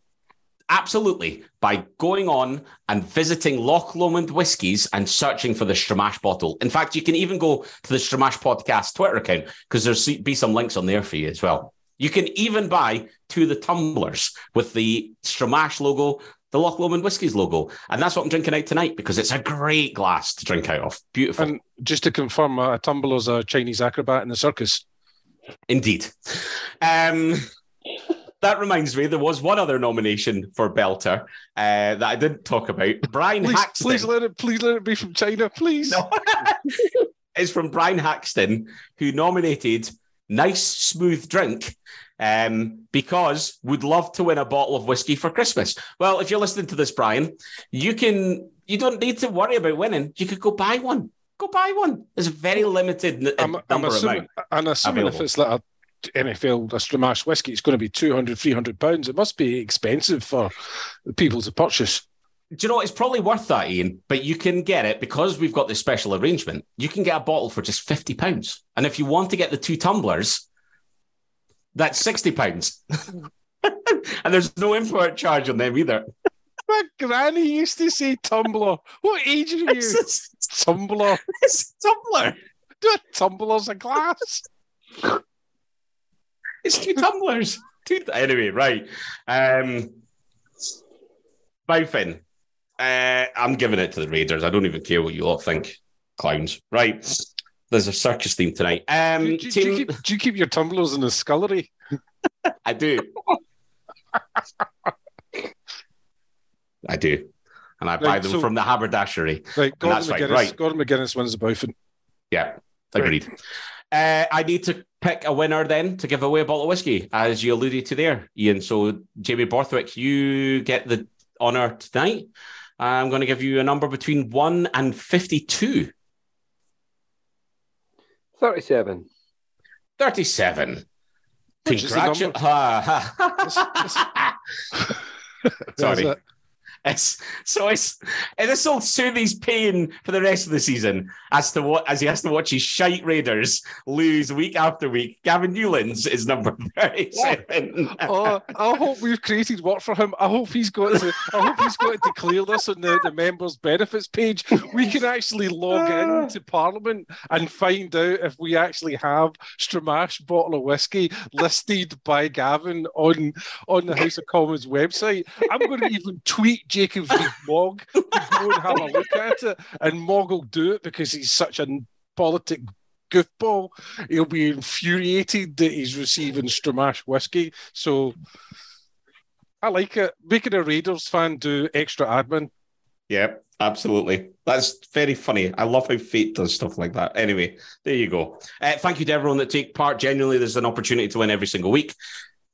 Speaker 2: Absolutely, by going on and visiting Loch Lomond Whiskies and searching for the Stramash bottle. In fact, you can even go to the Stramash podcast Twitter account because there'll be some links on there for you as well. You can even buy two of the tumblers with the Stramash logo, the Loch Lomond Whiskies logo. And that's what I'm drinking out tonight because it's a great glass to drink out of. Beautiful.
Speaker 4: And just to confirm, uh, a tumbler's a Chinese acrobat in the circus.
Speaker 2: Indeed. Um, that reminds me, there was one other nomination for Belter uh, that I didn't talk about. Brian
Speaker 4: Please,
Speaker 2: Haxton.
Speaker 4: please let it, please let it be from China, please.
Speaker 2: No. [laughs] it's from Brian Haxton, who nominated Nice Smooth Drink um, because would love to win a bottle of whiskey for Christmas. Well, if you're listening to this, Brian, you can you don't need to worry about winning. You could go buy one. Go buy one. There's a very limited n-
Speaker 4: I'm, I'm
Speaker 2: number
Speaker 4: assuming,
Speaker 2: amount.
Speaker 4: I'm assuming if it's like a NFL a Stramash whiskey, it's going to be 200, 300 pounds. It must be expensive for people to purchase.
Speaker 2: Do you know what? It's probably worth that, Ian, but you can get it because we've got this special arrangement. You can get a bottle for just £50. And if you want to get the two tumblers, that's £60. [laughs] and there's no import charge on them either.
Speaker 4: My granny used to say tumbler. What age are you?
Speaker 2: It's,
Speaker 4: tumbler. [laughs]
Speaker 2: it's a tumbler.
Speaker 4: Do a tumbler's a glass.
Speaker 2: It's two tumblers. [laughs] Two, anyway, right. Um, Bowfin. Uh, I'm giving it to the Raiders. I don't even care what you lot think. Clowns. Right. There's a circus theme tonight. Um,
Speaker 4: do, do- do you keep, do you keep your tumblers in the scullery? [laughs]
Speaker 2: I do. I do. And I buy them
Speaker 4: so-
Speaker 2: from the haberdashery.
Speaker 4: Right, Gordon
Speaker 2: that's right, right.
Speaker 4: Gordon McGuinness wins the Bowfin.
Speaker 2: Yeah, agreed. Uh, I need to pick a winner then to give away a bottle of whiskey, as you alluded to there, Ian. So, Jamie Borthwick, you get the honour tonight. I'm going to give you a number between 1 and 52.
Speaker 5: 37.
Speaker 2: 37.
Speaker 4: Which is the number?
Speaker 2: Congratulations. Sorry. It's, so it's and this will soothe his pain for the rest of the season as to what as he has to watch his shite Raiders lose week after week. Gavin Newlands is number [laughs] thirty-seven.
Speaker 4: Oh, oh, I hope we've created work for him. I hope he's got to. I hope he's got to declare this on the, the members' benefits page. We can actually log into ah. Parliament and find out if we actually have Stramash bottle of whiskey listed by Gavin on on the House of Commons website. I'm going to even tweet Jacob Reed Mogg to go and have a look at it, and Mogg will do it because he's such a politic goofball. He'll be infuriated that he's receiving Stramash whiskey. So I like it. Making a Raiders fan do extra admin.
Speaker 2: Yeah, absolutely. That's very funny. I love how fate does stuff like that. Anyway, there you go. Uh, thank you to everyone that take part. Genuinely, there's an opportunity to win every single week.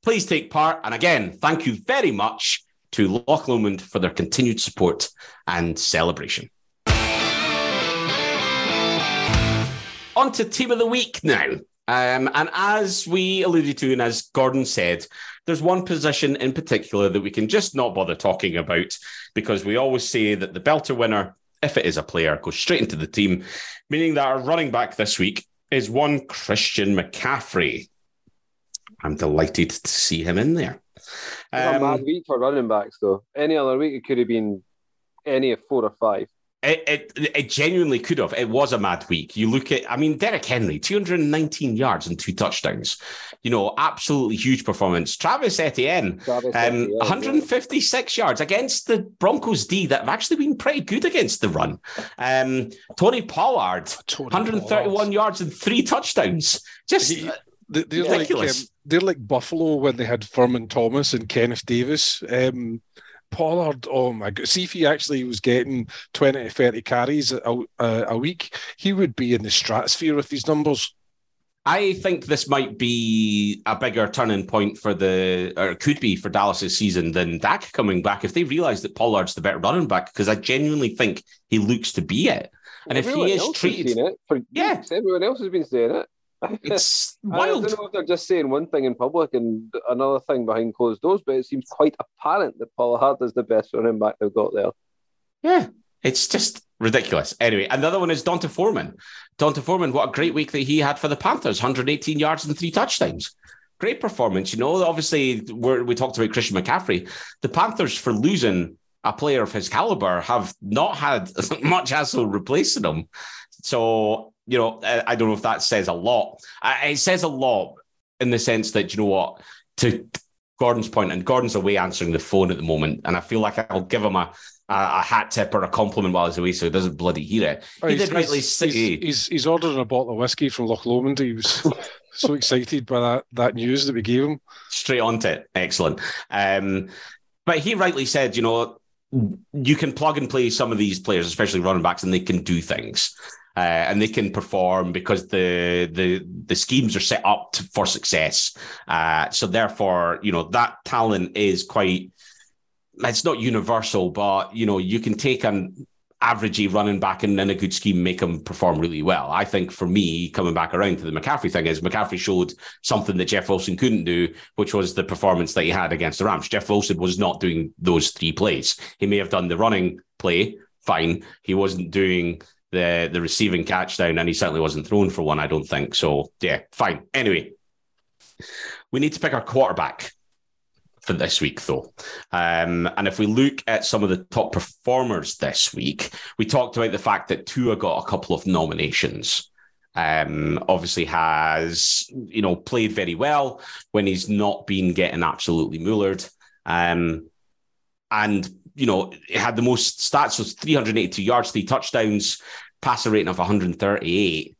Speaker 2: Please take part. And again, thank you very much to Loch Lomond for their continued support and celebration. On to team of the week now. Um, and as we alluded to, and as Gordon said, there's one position in particular that we can just not bother talking about because we always say that the Belter winner, if it is a player, goes straight into the team, meaning that our running back this week is one Christian McCaffrey. I'm delighted to see him in there.
Speaker 5: It's a
Speaker 2: Um,
Speaker 5: mad week for running backs, though. Any other week, it could have been any of four or five.
Speaker 2: It, it, it genuinely could have. It was a mad week. You look at, I mean, Derrick Henry, 219 yards and two touchdowns. You know, absolutely huge performance. Travis Etienne,
Speaker 5: Travis
Speaker 2: um,
Speaker 5: Etienne, yeah.
Speaker 2: 156 yards against the Broncos D that have actually been pretty good against the run. Um, Tony Pollard,
Speaker 4: Tony
Speaker 2: 131
Speaker 4: Pollard.
Speaker 2: yards and three touchdowns. Just
Speaker 4: He- They- They're like, um, they're like Buffalo when they had Thurman Thomas and Kenneth Davis. Um, Pollard, oh my god! See if he actually was getting twenty to thirty carries a, a, a week, he would be in the stratosphere with these numbers.
Speaker 2: I think this might be a bigger turning point for the, or could be for Dallas's season than Dak coming back if they realize that Pollard's the better running back, because I genuinely think he looks to be it. And if he is treated-
Speaker 5: it for
Speaker 2: Yeah.
Speaker 5: everyone else has been saying it.
Speaker 2: It's [laughs] wild.
Speaker 5: I don't know if they're just saying one thing in public and another thing behind closed doors, but it seems quite apparent that Pollard is the best running back they've got there.
Speaker 2: Yeah, it's just ridiculous. Anyway, another one is D'Onta Foreman. D'Onta Foreman, what a great week that he had for the Panthers 118 yards and three touchdowns. Great performance. You know, obviously, we we talked about Christian McCaffrey. The Panthers, for losing a player of his caliber, have not had [laughs] much hassle replacing him. So, you know, I don't know if that says a lot. It says a lot in the sense that, you know what, to Gordon's point, and Gordon's away answering the phone at the moment, and I feel like I'll give him a a, hat tip or a compliment while he's away, so he doesn't bloody hear it.
Speaker 4: Oh,
Speaker 2: he
Speaker 4: he's,
Speaker 2: did rightly say.
Speaker 4: he's, he's, he's ordering a bottle of whiskey from Loch Lomond. He was [laughs] so excited by that that news that we gave him.
Speaker 2: straight onto it. Excellent. Um, but he rightly said, you know, you can plug and play some of these players, especially running backs, and they can do things. Uh, and they can perform because the the the schemes are set up to, for success. Uh, so therefore, you know that talent is quite. It's not universal, but you know you can take an averagey running back and in a good scheme make him perform really well. I think for me, coming back around to the McCaffrey thing is McCaffrey showed something that Jeff Wilson couldn't do, which was the performance that he had against the Rams. Jeff Wilson was not doing those three plays. He may have done the running play, fine. He wasn't doing the the receiving catch down, and he certainly wasn't thrown for one, I don't think. So yeah, fine. Anyway, we need to pick our quarterback for this week, though. Um, and if we look at some of the top performers this week, we talked about the fact that Tua got a couple of nominations. Um, obviously has you know played very well when he's not been getting absolutely mullered. Um, and you know, it had the most stats was 382 yards, three touchdowns, passer rating of 138.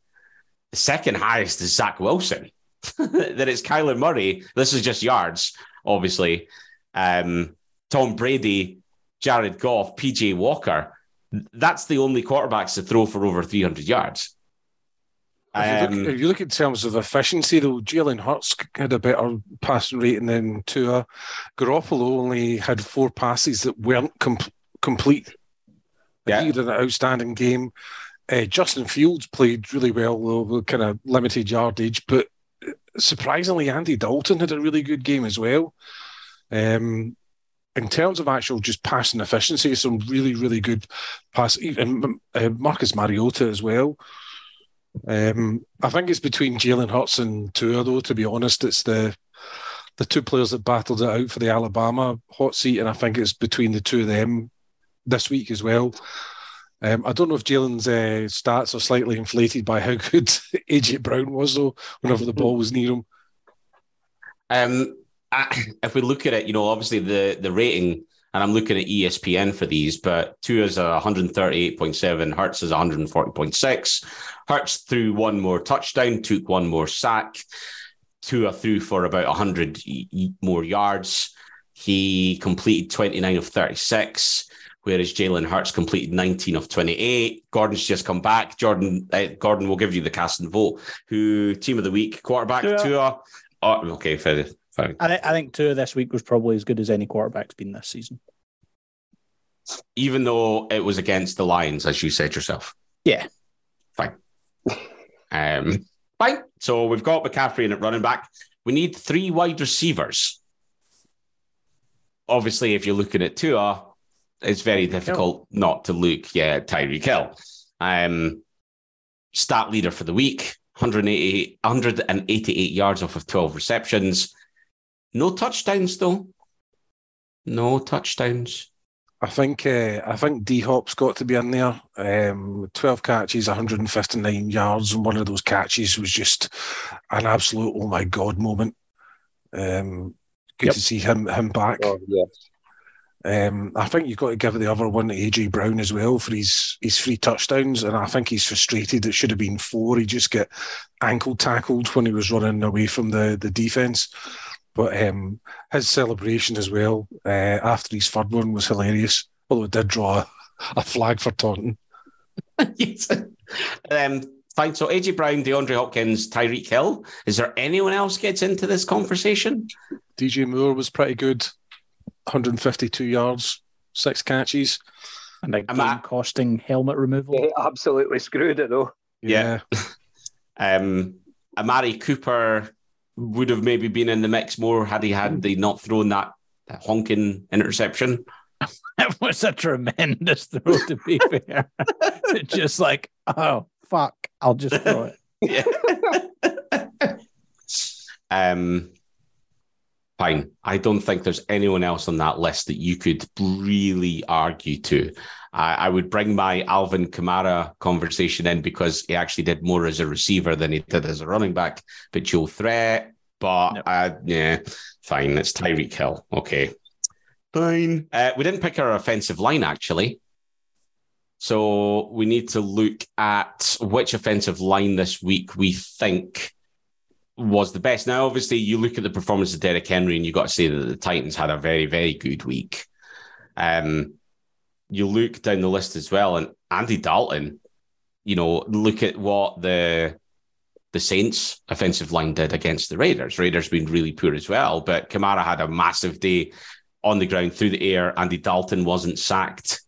Speaker 2: The second highest is Zach Wilson. [laughs] then it's Kyler Murray. This is just yards, obviously. Um, Tom Brady, Jared Goff, PJ Walker. That's the only quarterbacks to throw for over 300 yards.
Speaker 4: If you,
Speaker 2: Um,
Speaker 4: look, if you look in terms of efficiency, though, Jalen Hurts had a better passing rating than Tua. Garoppolo only had four passes that weren't com- complete.
Speaker 2: Yeah.
Speaker 4: He had an outstanding game. Uh, Justin Fields played really well, though, with kind of limited yardage. But surprisingly, Andy Dalton had a really good game as well. Um, in terms of actual just passing efficiency, some really, really good pass. And uh, Marcus Mariota as well. Um, I think it's between Jalen Hurts and Tua, though. To be honest, it's the the two players that battled it out for the Alabama hot seat, and I think it's between the two of them this week as well. Um, I don't know if Jalen's uh, stats are slightly inflated by how [laughs] good AJ Brown was, though. Whenever the ball was near him,
Speaker 2: Um, I, [clears throat] if we look at it, you know, obviously the the rating, and I'm looking at ESPN for these, but two is a 138.7, Hurts is 140.6. Hurts threw one more touchdown, took one more sack. Tua threw for about 100 y- y- more yards. He completed 29 of 36, whereas Jalen Hurts completed 19 of 28. Gordon's just come back. Jordan, uh, Gordon will give you the cast and vote. Who team of the week quarterback
Speaker 3: Tua.
Speaker 2: Tua? Oh, okay, fair, fine.
Speaker 3: I, thi- I think Tua this week was probably as good as any quarterback's been this season.
Speaker 2: even though it was against the Lions, as you said yourself.
Speaker 3: Yeah.
Speaker 2: Fine. Um, fine. So we've got McCaffrey in at running back. We need three wide receivers. Obviously, if you're looking at Tua, it's very difficult not to look, yeah, Tyreek Hill. Um, stat leader for the week, 188, 188 yards off of 12 receptions. No touchdowns, though. No touchdowns.
Speaker 4: I think uh, I think D Hop's got to be in there. Um, Twelve catches, 159 yards, and one of those catches was just an absolute oh my god moment. Um, good
Speaker 3: Yep.
Speaker 4: to see him him back.
Speaker 5: Oh, yes.
Speaker 4: Um, I think you've got to give the other one to AJ Brown as well for his his three touchdowns, and I think he's frustrated. It should have been four. He just get ankle tackled when he was running away from the the defense. But um, his celebration as well uh, after his third one was hilarious. Although it did draw a, a flag for taunting. [laughs]
Speaker 2: yes. Um, fine. So AJ Brown, DeAndre Hopkins, Tyreek Hill. Is there anyone else gets into this conversation?
Speaker 4: DJ Moore was pretty good, 152 yards, six catches.
Speaker 3: And a
Speaker 2: Am
Speaker 3: costing helmet removal.
Speaker 5: They absolutely screwed it though.
Speaker 2: Yeah. [laughs] Um, Amari Cooper would have maybe been in the mix more had he had they not thrown that, that honking interception. [laughs]
Speaker 3: It was a tremendous throw, to be [laughs] fair. just like, oh, fuck, I'll just throw it. [laughs]
Speaker 2: Yeah. um, fine. I don't think there's anyone else on that list that you could really argue to. I, I would bring my Alvin Kamara conversation in because he actually did more as a receiver than he did as a running back, but Joe threat. But
Speaker 3: Nope.
Speaker 2: uh, yeah, fine. It's Tyreek Hill. Okay. Fine. Uh, we didn't pick our offensive line, actually. So we need to look at which offensive line this week we think was the best. Now, obviously, you look at the performance of Derrick Henry, and you've got to say that the Titans had a very, very good week. Um, you look down the list as well, and Andy Dalton. You know, look at what the the Saints offensive line did against the Raiders. Raiders been really poor as well, but Kamara had a massive day on the ground through the air. Andy Dalton wasn't sacked.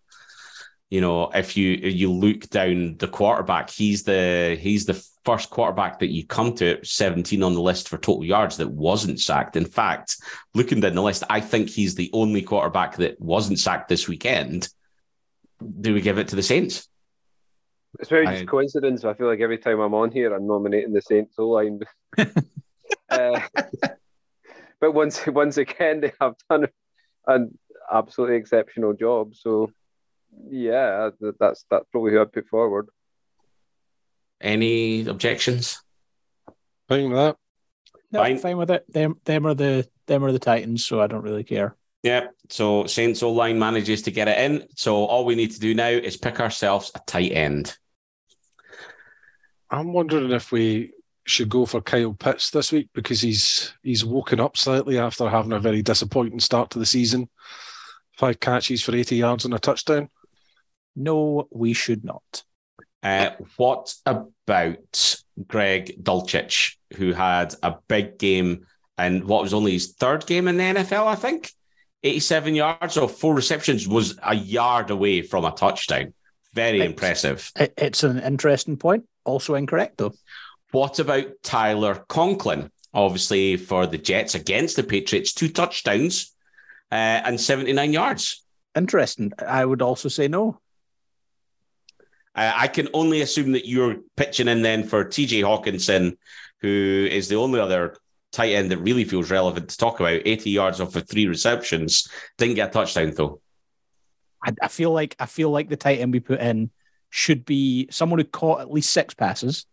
Speaker 2: You know, if you you look down the quarterback, he's the he's the first quarterback that you come to 17 on the list for total yards that wasn't sacked. In fact, looking down the list, I think he's the only quarterback that wasn't sacked this weekend. Do we give it to the Saints?
Speaker 5: It's very
Speaker 2: I-
Speaker 5: just coincidence. I feel like every time I'm on here, I'm nominating the Saints O line. [laughs] uh, but once once again, they have done an absolutely exceptional job. So, yeah, that's that's probably who I'd put forward.
Speaker 2: Any objections?
Speaker 4: Fine with that.
Speaker 3: No,
Speaker 2: Fine.
Speaker 3: fine. with it. Them, them are the them are the Titans, so I don't really care.
Speaker 2: Yeah. So Saints O line manages to get it in. So all we need to do now is pick ourselves a tight end.
Speaker 4: I'm wondering if we should go for Kyle Pitts this week because he's he's woken up slightly after having a very disappointing start to the season. Five catches for 80 yards and a touchdown.
Speaker 3: No, we should not.
Speaker 2: Uh, what about Greg Dulcich, who had a big game and what was only his third game in the NFL, I think? 87 yards or four receptions was a yard away from a touchdown. Very
Speaker 3: Right.
Speaker 2: impressive.
Speaker 3: It's an interesting point. Also incorrect though.
Speaker 2: What about Tyler Conklin? Obviously, for the Jets against the Patriots, two touchdowns uh, and 79 yards.
Speaker 3: Interesting. I would also say no.
Speaker 2: Uh, I can only assume that you're pitching in then for TJ Hockenson, who is the only other tight end that really feels relevant to talk about. 80 yards off of three receptions. Didn't get a touchdown, though.
Speaker 3: I, I feel like I feel like the tight end we put in should be someone who caught at least six passes,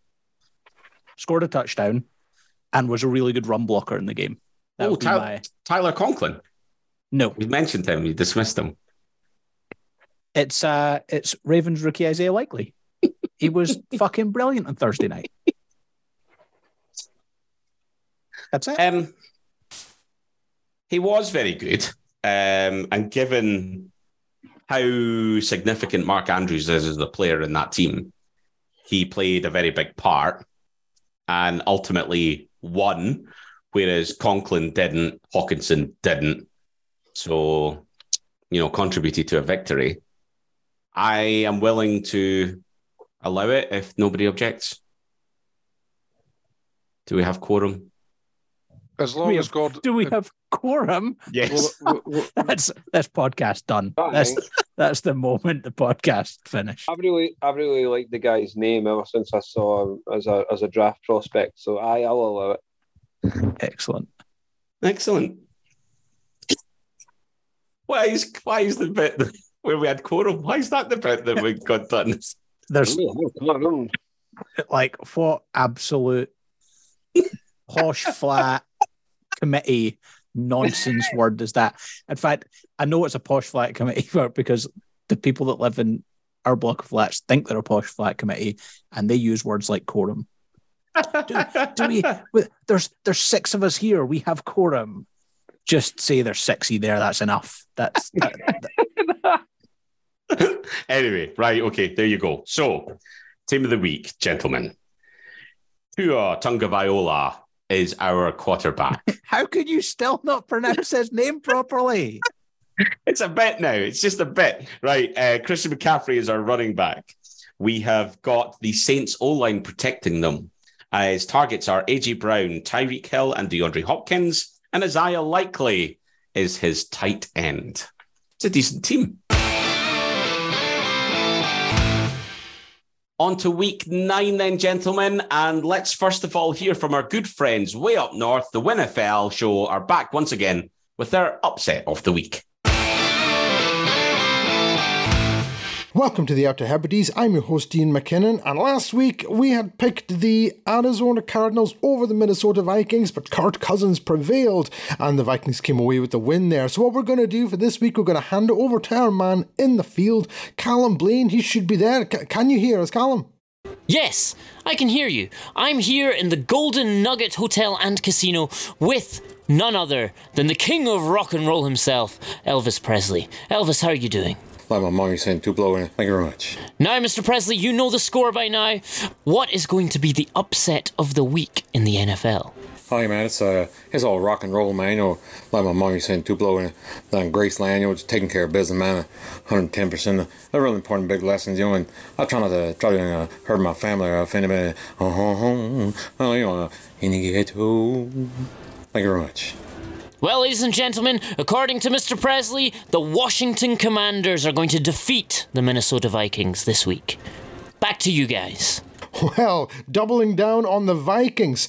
Speaker 3: scored a touchdown, and was a really good run blocker in the game. That
Speaker 2: Oh,
Speaker 3: would be
Speaker 2: Tyler-
Speaker 3: my
Speaker 2: Tyler Conklin.
Speaker 3: no.
Speaker 2: We mentioned him. We dismissed him.
Speaker 3: It's uh it's Ravens rookie Isaiah Likely. He was [laughs] fucking brilliant on Thursday night. That's it.
Speaker 2: Um, he was very good. Um, and given how significant Mark Andrews is as a player in that team, he played a very big part and ultimately won, whereas Conklin didn't, Hockenson didn't. So, you know, contributed to a victory. I am willing to allow it if nobody objects. Do we have quorum?
Speaker 4: As long
Speaker 3: We
Speaker 4: as
Speaker 3: have-
Speaker 4: God.
Speaker 3: Do we have quorum?
Speaker 2: Yes.
Speaker 4: Well, well, well, [laughs]
Speaker 3: That's that's podcast done.
Speaker 5: Fine.
Speaker 3: That's [laughs] that's the moment the podcast finished.
Speaker 5: I've really, I've really liked the guy's name ever since I saw him as a as a draft prospect. So I, I'll allow it.
Speaker 3: Excellent.
Speaker 2: Excellent. Why is why is the bit where we had quorum? Why is that the bit that we [laughs] got done?
Speaker 3: There's
Speaker 5: Mm.
Speaker 3: like what absolute posh flat committee nonsense [laughs] word is that? In fact, I know it's a posh flat committee [laughs] word because the people that live in our block of flats think they're a posh flat committee and they use words like quorum. Do we [laughs] we- there's there's six of us here. We have quorum. Just say there's sixty there, that's enough. That's that-
Speaker 2: anyway, right, okay, there you go. So, team of the week, gentlemen. Tua Tungaviola is our quarterback. [laughs]
Speaker 3: how could you still not pronounce his name properly?
Speaker 2: it's a bit now. It's just a bit. Right. Uh, Christian McCaffrey is our running back. We have got the Saints O line protecting them. Uh, his targets are AJ Brown, Tyreek Hill, and DeAndre Hopkins. And Isaiah Likely is his tight end. it's a decent team. On to week nine, then, gentlemen. And let's first of all hear from our good friends way up north. The WinFL show are back once again with their upset of the week.
Speaker 6: Welcome to the Outer Hebrides. I'm your host, Dean McKinnon, and last week we had picked the Arizona Cardinals over the Minnesota Vikings, but Kirk Cousins prevailed, and the Vikings came away with the win there. So, what we're going to do for this week, we're going to hand it over to our man in the field, Callum Blaine. He should be there. C- can you hear us, Callum?
Speaker 7: Yes, I can hear you. I'm here in the Golden Nugget Hotel and Casino with none other than the king of rock and roll himself, Elvis Presley. Elvis, how are you doing?
Speaker 8: Like my mommy saying, two blowing. Thank you very much.
Speaker 7: Now, Mr. Presley, you know the score by now. What is going to be the upset of the week in the NFL?
Speaker 8: Hi man, it's uh, it's all rock and roll, man. You know, like my mommy saying, two blowing. Then Graceland, you know, just taking care of business, man. 110 percent. They're really important, big lessons, you know. And I try not to try to uh, hurt my family uh, or offend anybody. Oh, oh, oh, you know, uh, in the ghetto. Thank you very much.
Speaker 7: Well, ladies and gentlemen, according to Mr. Presley, the Washington Commanders are going to defeat the Minnesota Vikings this week. Back to you guys.
Speaker 6: Well, doubling down on the Vikings.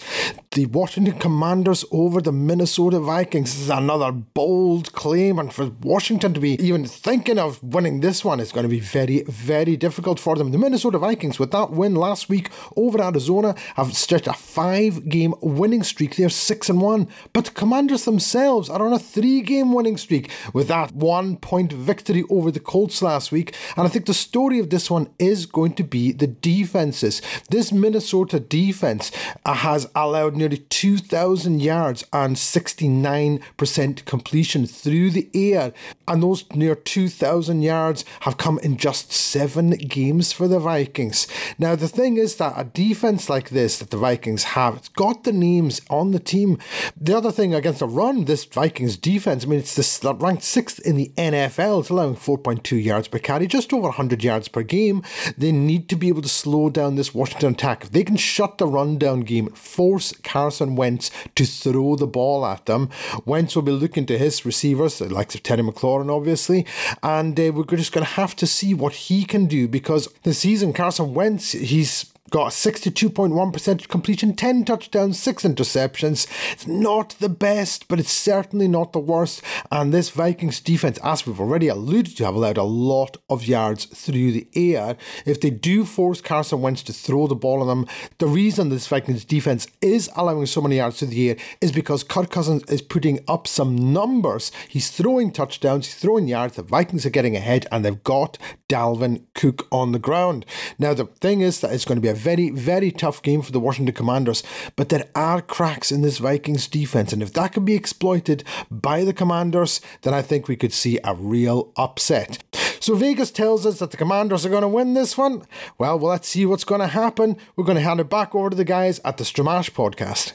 Speaker 6: The Washington Commanders over the Minnesota Vikings this is another bold claim, and for Washington to be even thinking of winning this one is going to be very, very difficult for them. The Minnesota Vikings, with that win last week over Arizona, have stretched a five-game winning streak. They're six and one, but the Commanders themselves are on a three-game winning streak with that one-point victory over the Colts last week. And I think the story of this one is going to be the defenses. This Minnesota defense has allowed nearly 2,000 yards and 69% completion through the air. And those near 2,000 yards have come in just seven games for the Vikings. Now, the thing is that a defense like this that the Vikings have, it's got the names on the team. The other thing against the run, this Vikings defense, I mean, it's this uh, ranked sixth in the NFL. It's allowing 4.2 yards per carry, just over 100 yards per game. They need to be able to slow down this Washington attack. If they can shut the rundown game, force Carson Wentz to throw the ball at them, Wentz will be looking to his receivers, the likes of Terry McLaurin, obviously, and uh, we're just going to have to see what he can do because the season, Carson Wentz, he's got a 62.1% completion, 10 touchdowns, 6 interceptions. It's not the best, but it's certainly not the worst. And this Vikings defense, as we've already alluded to, have allowed a lot of yards through the air. If they do force Carson Wentz to throw the ball on them, the reason this Vikings defense is allowing so many yards through the air is because Kirk Cousins is putting up some numbers. He's throwing touchdowns, he's throwing yards. The Vikings are getting ahead, and they've got Dalvin Cook on the ground. Now, the thing is that it's going to be a very, very tough game for the Washington Commanders, but there are cracks in this Vikings defense, and if that can be exploited by the Commanders, then I think we could see a real upset. So Vegas tells us that the Commanders are going to win this one. Well, well let's see what's going to happen. We're going to hand it back over to the guys at the Stramash podcast.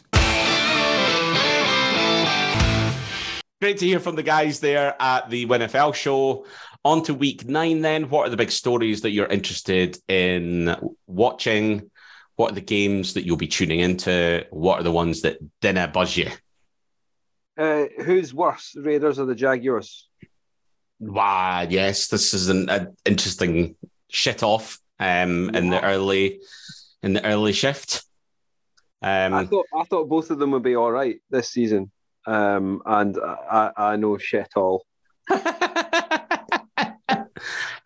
Speaker 2: Great to hear from the guys there at the WinFL show. On to week nine, then. What are the big stories that you're interested in watching? What are the games that you'll be tuning into? What are the ones that didn't buzz you?
Speaker 5: Uh, who's worse, the Raiders or the Jaguars?
Speaker 2: Wow, yes, this is an, an interesting shit off um, in the early in the early shift. Um,
Speaker 5: I thought I thought both of them would be all right this season, um, and I, I know shit all. [laughs]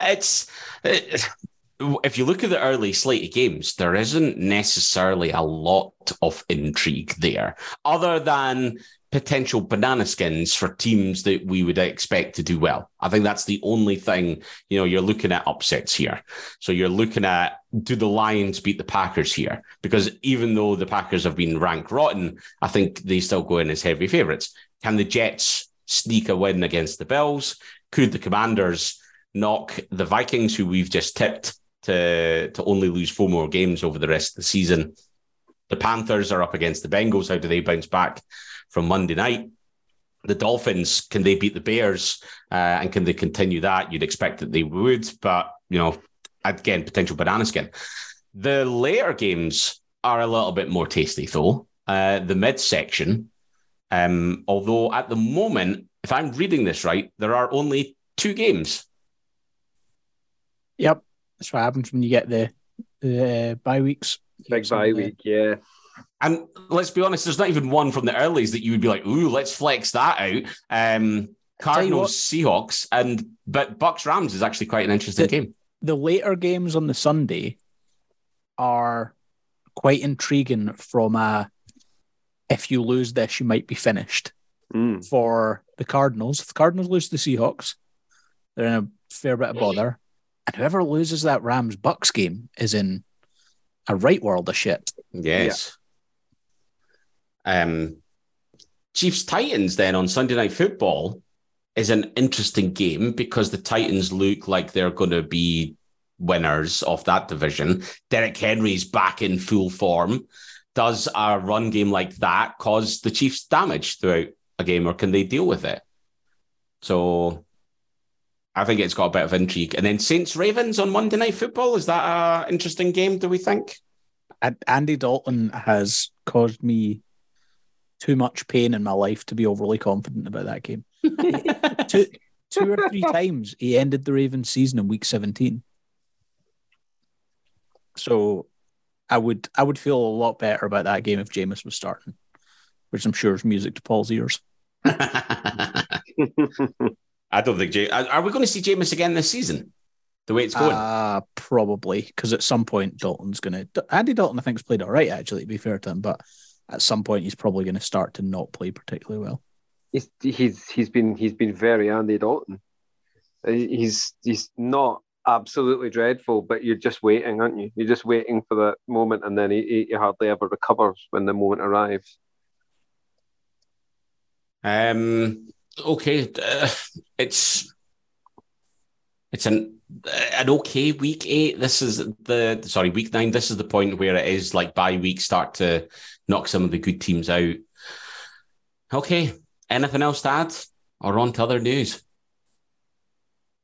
Speaker 2: it's it, if you look at the early slate of games, there isn't necessarily a lot of intrigue there, other than potential banana skins for teams that we would expect to do well. I think that's the only thing, you know, you're looking at upsets here. So you're looking at do the Lions beat the Packers here? Because even though the Packers have been ranked rotten, I think they still go in as heavy favorites. Can the Jets sneak a win against the Bills? Could the Commanders knock the Vikings, who we've just tipped to, to only lose four more games over the rest of the season? The Panthers are up against the Bengals. How do they bounce back from Monday night? The Dolphins, can they beat the Bears? Uh, and can they continue that? You'd expect that they would, but, you know, again, potential banana skin. The later games are a little bit more tasty, though. Uh, the midsection, um, although at the moment, if I'm reading this right, there are only two games.
Speaker 3: Yep, that's what happens when you get the the uh, bye weeks.
Speaker 5: Big bye
Speaker 3: the-
Speaker 5: week, yeah.
Speaker 2: And let's be honest, there's not even one from the earlies that you would be like, ooh, let's flex that out. Um,
Speaker 3: Tell what-
Speaker 2: Cardinals, Seahawks, and but Bucs Rams is actually quite an interesting
Speaker 3: The-
Speaker 2: game.
Speaker 3: The later games on the Sunday are quite intriguing. From a if you lose this, you might be finished.
Speaker 5: Mm.
Speaker 3: For the Cardinals, if the Cardinals lose to the Seahawks, they're in a fair bit of bother. And whoever loses that Rams Bucs game is in a right world of shit.
Speaker 2: Yes. Um, Chiefs Titans then on Sunday Night Football is an interesting game because the Titans look like they're going to be winners of that division. Derrick Henry's back in full form. Does a run game like that cause the Chiefs damage throughout a game, or can they deal with it? So I think it's got a bit of intrigue. And then Saints Ravens on Monday Night Football is that an interesting game? Do we think?
Speaker 3: Andy Dalton has caused me too much pain in my life to be overly confident about that game. [laughs] two, two or three times he ended the Ravens season in week 17. So I would I would feel a lot better about that game if Jameis was starting, which I'm sure is music to Paul's ears. [laughs]
Speaker 2: I don't think. Jay, are are we going to see Jameis again this season? The way it's going.
Speaker 3: Uh, probably because at some point Dalton's going to. Andy Dalton, I think, has played all right actually. To be fair to him, but at some point he's probably going to start to not play particularly well.
Speaker 5: he's he's he's been he's been very Andy Dalton. Uh, He's he's not absolutely dreadful, but you're just waiting, aren't you? You're just waiting for that moment, and then he, he he hardly ever recovers when the moment arrives.
Speaker 2: Um. Okay. uh, it's it's an an okay week eight. This is the sorry week nine. This is the point where it is like by week start to knock some of the good teams out. Okay. Anything else to add, or on to other news?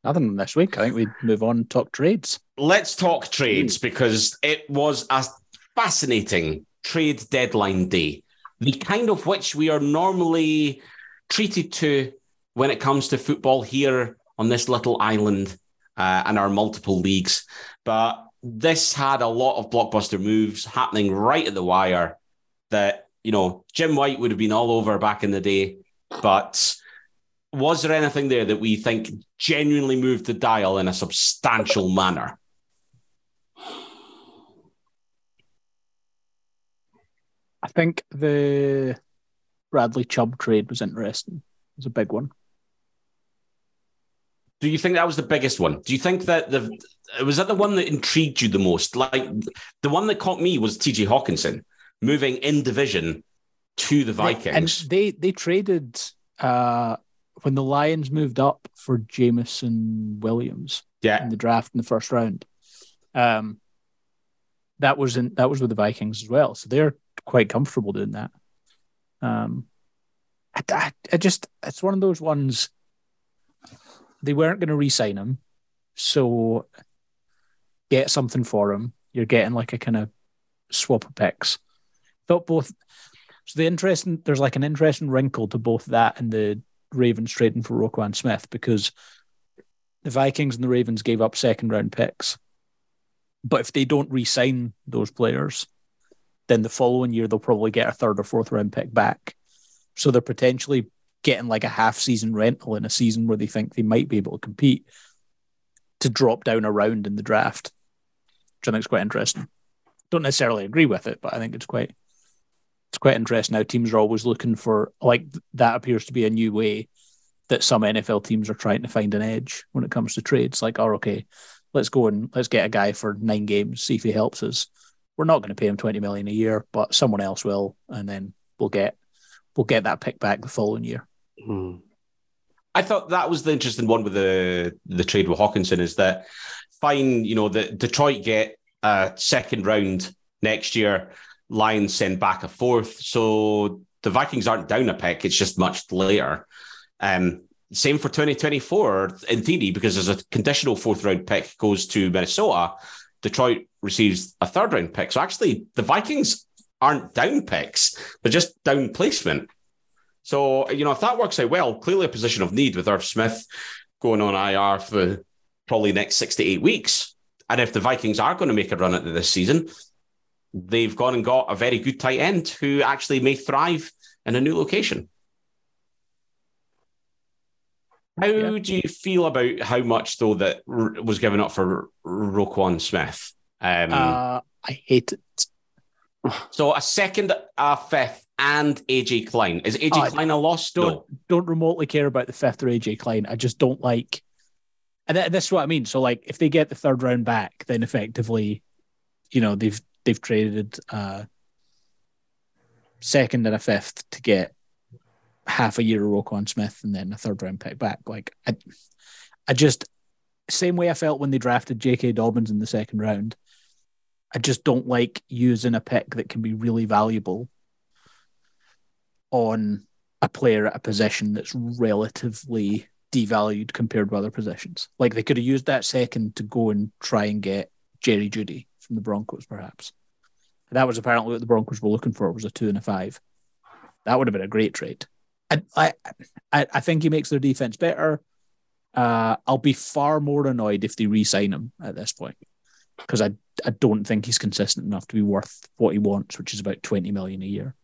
Speaker 3: Other than this week, I think we move on and talk trades.
Speaker 2: let's talk trades because it was a fascinating trade deadline day, the kind of which we are normally treated to when it comes to football here on this little island uh, and our multiple leagues. But this had a lot of blockbuster moves happening right at the wire that, you know, Jim White would have been all over back in the day. But was there anything there that we think genuinely moved the dial in a substantial manner?
Speaker 3: I think the Bradley Chubb trade was interesting. It was a big one.
Speaker 2: Do you think that was the biggest one? Do you think that the was that the one that intrigued you the most? Like the one that caught me was TJ Hockenson moving in division to the Vikings.
Speaker 3: And they they traded uh when the Lions moved up for Jameson Williams
Speaker 2: yeah,
Speaker 3: in the draft in the first round. Um that was in that was with the Vikings as well. So they're quite comfortable doing that. Um I, I, I just it's one of those ones they weren't going to re-sign him, so get something for him. You're getting like a kind of swap of picks. Thought both. So the interesting there's like an interesting wrinkle to both that and the Ravens trading for Roquan Smith because the Vikings and the Ravens gave up second round picks, but if they don't re-sign those players, then the following year they'll probably get a third or fourth round pick back. So they're potentially getting like a half season rental in a season where they think they might be able to compete to drop down a round in the draft, which I think is quite interesting. Don't necessarily agree with it, but I think it's quite it's quite interesting. Now teams are always looking for like that appears to be a new way that some NFL teams are trying to find an edge when it comes to trades. Like, oh, okay, let's go and let's get a guy for nine games, see if he helps us. We're not going to pay him twenty million a year, but someone else will, and then we'll get we'll get that pick back the following year.
Speaker 2: I thought that was the interesting one with the the trade with Hockenson is that fine, you know, the Detroit get a second round next year. Lions send back a fourth, so the Vikings aren't down a pick. It's just much later. Um, same for 2024 in theory, because there's a conditional fourth round pick goes to Minnesota. Detroit receives a third round pick. So actually, the Vikings aren't down picks; they're just down placement. So, you know, if that works out well, clearly a position of need with Irv Smith going on IR for probably next six to eight weeks. And if the Vikings are going to make a run at this season, they've gone and got a very good tight end who actually may thrive in a new location. How
Speaker 3: Yeah.
Speaker 2: do you feel about how much though that was given up for Roquan Smith? Um,
Speaker 3: Uh, I hate it.
Speaker 2: so a second, a fifth, and AJ Klein. Is AJ
Speaker 3: I
Speaker 2: Klein a loss?
Speaker 3: don't
Speaker 2: No.
Speaker 3: don't remotely care about the fifth or AJ Klein. I just don't like, and th- this is what I mean. So like, if they get the third round back, then effectively, you know, they've they've traded uh second and a fifth to get half a year of Roquan Smith and then a third round pick back. Like I, I just same way I felt when they drafted J.K. Dobbins in the second round. I just don't like using a pick that can be really valuable on a player at a position that's relatively devalued compared with other positions. Like they could have used that second to go and try and get Jerry Jeudy from the Broncos, perhaps. That was apparently what the Broncos were looking for was a two and a five. That would have been a great trade. And I, I, I think he makes their defense better. Uh, I'll be far more annoyed if they re-sign him at this point because I, I don't think he's consistent enough to be worth what he wants, which is about twenty million a year.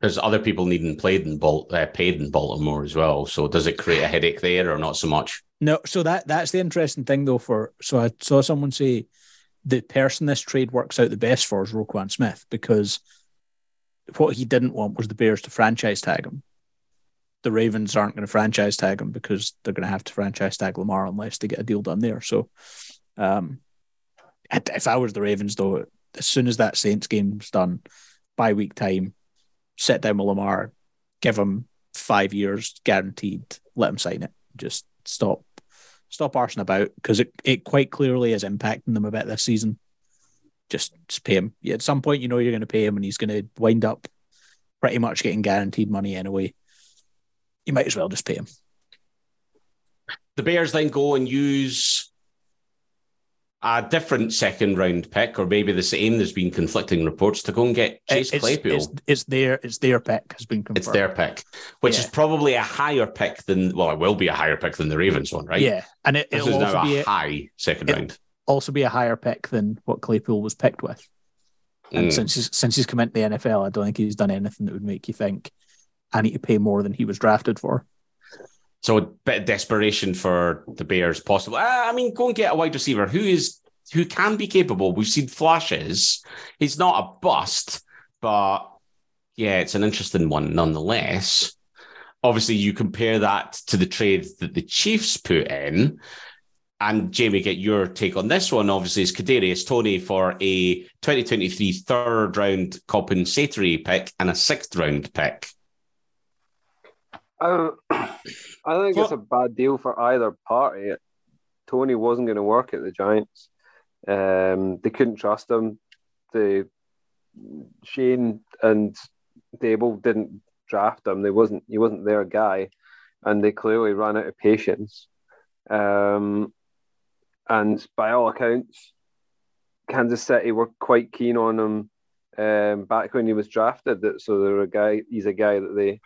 Speaker 2: There's other people needing played in Bal- uh, paid in Baltimore as well. So does it create a headache there or not so much?
Speaker 3: No, so that that's the interesting thing though. For so I saw someone say the person this trade works out the best for is Roquan Smith because what he didn't want was the Bears to franchise tag him. The Ravens aren't going to franchise tag him because they're going to have to franchise tag Lamar unless they get a deal done there. So, um, if I was the Ravens though, as soon as that Saints game's done, by week time, sit down with Lamar, give him five years guaranteed, let him sign it. Just stop stop arsing about because it, it quite clearly is impacting them a bit this season. Just, just pay him. At some point, you know you're going to pay him, and he's going to wind up pretty much getting guaranteed money anyway. You might as well just pay him.
Speaker 2: The Bears then go and use a different second round pick, or maybe the same. There's been conflicting reports to go and get Chase
Speaker 3: it's,
Speaker 2: Claypool.
Speaker 3: It's, it's their it's their pick has been confirmed.
Speaker 2: It's their pick, which is probably a higher pick than well, it will be a higher pick than the Ravens one, right?
Speaker 3: Yeah, and it,
Speaker 2: This
Speaker 3: it'll
Speaker 2: is now
Speaker 3: be
Speaker 2: a
Speaker 3: a,
Speaker 2: high second round.
Speaker 3: also be a higher pick than what Claypool was picked with. And
Speaker 2: Mm.
Speaker 3: since he's, since he's come into the NFL, I don't think he's done anything that would make you think I need to pay more than he was drafted for.
Speaker 2: So a bit of desperation for the Bears, possible. Ah, I mean, go and get a wide receiver who is who can be capable. We've seen flashes. He's not a bust, but yeah, it's an interesting one nonetheless. Obviously, you compare that to the trade that the Chiefs put in. And Jamie, get your take on this one. Obviously, is Kadarius Toney for a 2023 third round compensatory pick and a sixth round pick.
Speaker 5: I, don't. [clears throat] I don't think it's a bad deal for either party. Toney wasn't going to work at the Giants. Um, they couldn't trust him. The Schoen and Daboll didn't draft him. They wasn't. He wasn't their guy, and they clearly ran out of patience. Um, and by all accounts, Kansas City were quite keen on him um, back when he was drafted. That so they're a guy. He's a guy that they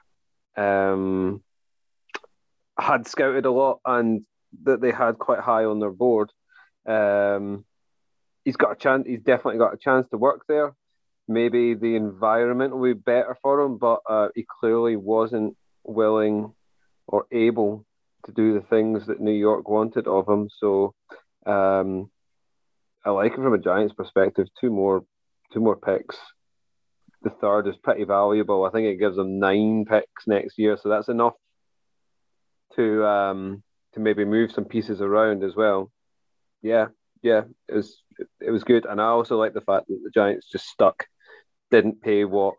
Speaker 5: um, had scouted a lot and that they had quite high on their board. Um, he's got a chance. He's definitely got a chance to work there. Maybe the environment will be better for him, but uh, he clearly wasn't willing or able to do the things that New York wanted of him. So um, I like it from a Giants perspective. Two more, two more picks the third is pretty valuable. I think it gives them nine picks next year, so that's enough to um, to maybe move some pieces around as well. Yeah, yeah, it was it was good, and I also like the fact that the Giants just stuck, didn't pay what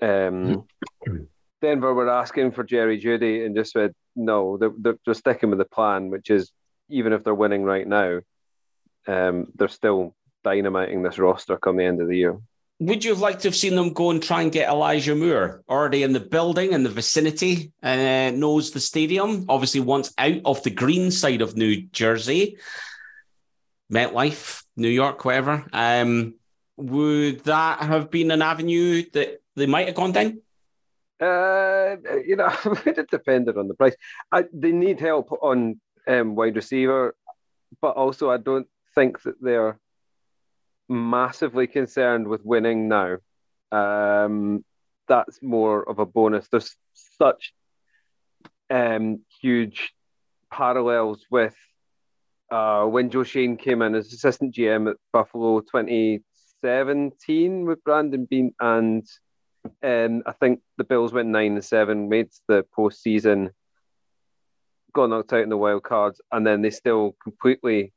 Speaker 5: um, [clears throat] Denver were asking for Jerry Jeudy, and just said no. They're, they're just sticking with the plan, which is even if they're winning right now, um, they're still dynamiting this roster come the end of the year.
Speaker 2: Would you have liked to have seen them go and try and get Elijah Moore already in the building in the vicinity, uh, knows the stadium, obviously once out of the green side of New Jersey, MetLife, New York, whatever. Um, would that have been an avenue that they might have gone down?
Speaker 5: Uh, you know, [laughs] it depended on the price. I, they need help on um, wide receiver, but also I don't think that they're massively concerned with winning now. Um, that's more of a bonus. There's such um, huge parallels with uh, when Joe Schoen came in as assistant GM at Buffalo 2017 with Brandon Beane, and um, I think the Bills went nine and seven, made the postseason, got knocked out in the wild cards, and then they still completely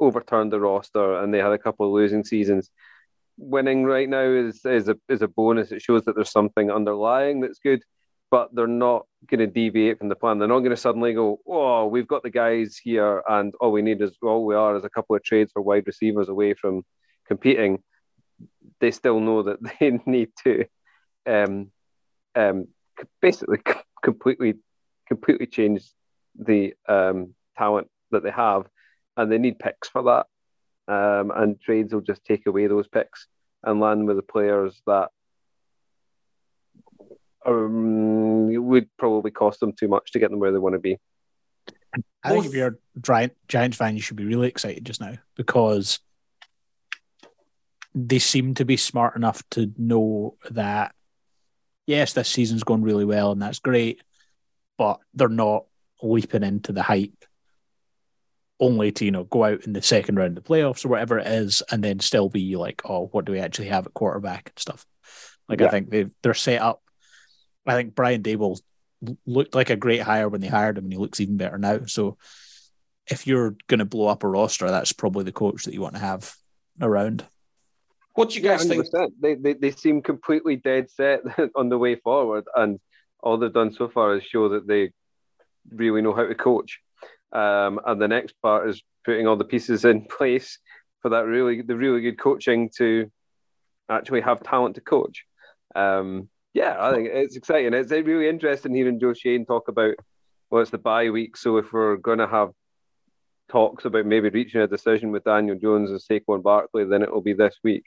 Speaker 5: overturned the roster and they had a couple of losing seasons. Winning right now is is a is a bonus. It shows that there's something underlying that's good, but they're not going to deviate from the plan. They're not going to suddenly go, "Oh, we've got the guys here, and all we need is all we are is a couple of trades for wide receivers away from competing." They still know that [laughs] they need to, um, um, basically completely, completely change the um, talent that they have and they need picks for that. Um, and trades will just take away those picks and land with the players that um, would probably cost them too much to get them where they want to be.
Speaker 3: I think if you're a Giant, Giants fan, you should be really excited just now because they seem to be smart enough to know that yes, this season's going really well and that's great, but they're not leaping into the hype only to you know go out in the second round of the playoffs or whatever it is, and then still be like, oh, what do we actually have at quarterback and stuff. Like
Speaker 5: Yeah.
Speaker 3: I think they they're set up. I think Brian Daboll looked like a great hire when they hired him, and he looks even better now. So if you're going to blow up a roster, that's probably the coach that you want to have around.
Speaker 2: What do you guys think?
Speaker 5: 100%. They, they they seem completely dead set [laughs] on the way forward, and all they've done so far is show that they really know how to coach. Um, and the next part is putting all the pieces in [laughs] place for that really the really good coaching to actually have talent to coach. Um, yeah, I think it's exciting. It's really interesting hearing Joe Schoen talk about well, it's the bye week, so if we're going to have talks about maybe reaching a decision with Daniel Jones and Saquon Barkley, then it will be this week.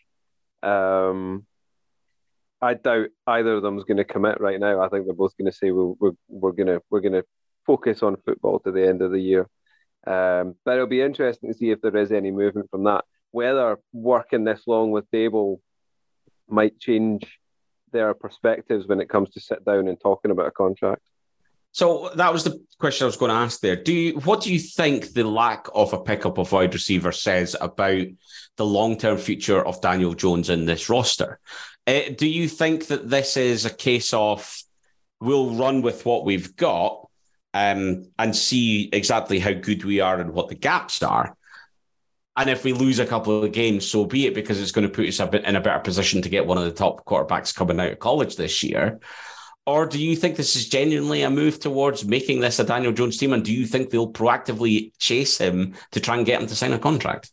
Speaker 5: Um, I doubt either of them is going to commit right now. I think they're both going to say we're, we're going to we're going to focus on football to the end of the year. Um, but it'll be interesting to see if there is any movement from that. Whether working this long with Daboll might change their perspectives when it comes to sit down and talking about a contract.
Speaker 2: So that was the question I was going to ask there. Do you what do you think the lack of a pickup of wide receiver says about the long term future of Daniel Jones in this roster? Uh, do you think that this is a case of we'll run with what we've got um, and see exactly how good we are and what the gaps are? And if we lose a couple of games, so be it, because it's going to put us a bit in a better position to get one of the top quarterbacks coming out of college this year. Or do you think this is genuinely a move towards making this a Daniel Jones team? And do you think they'll proactively chase him to try and get him to sign a contract?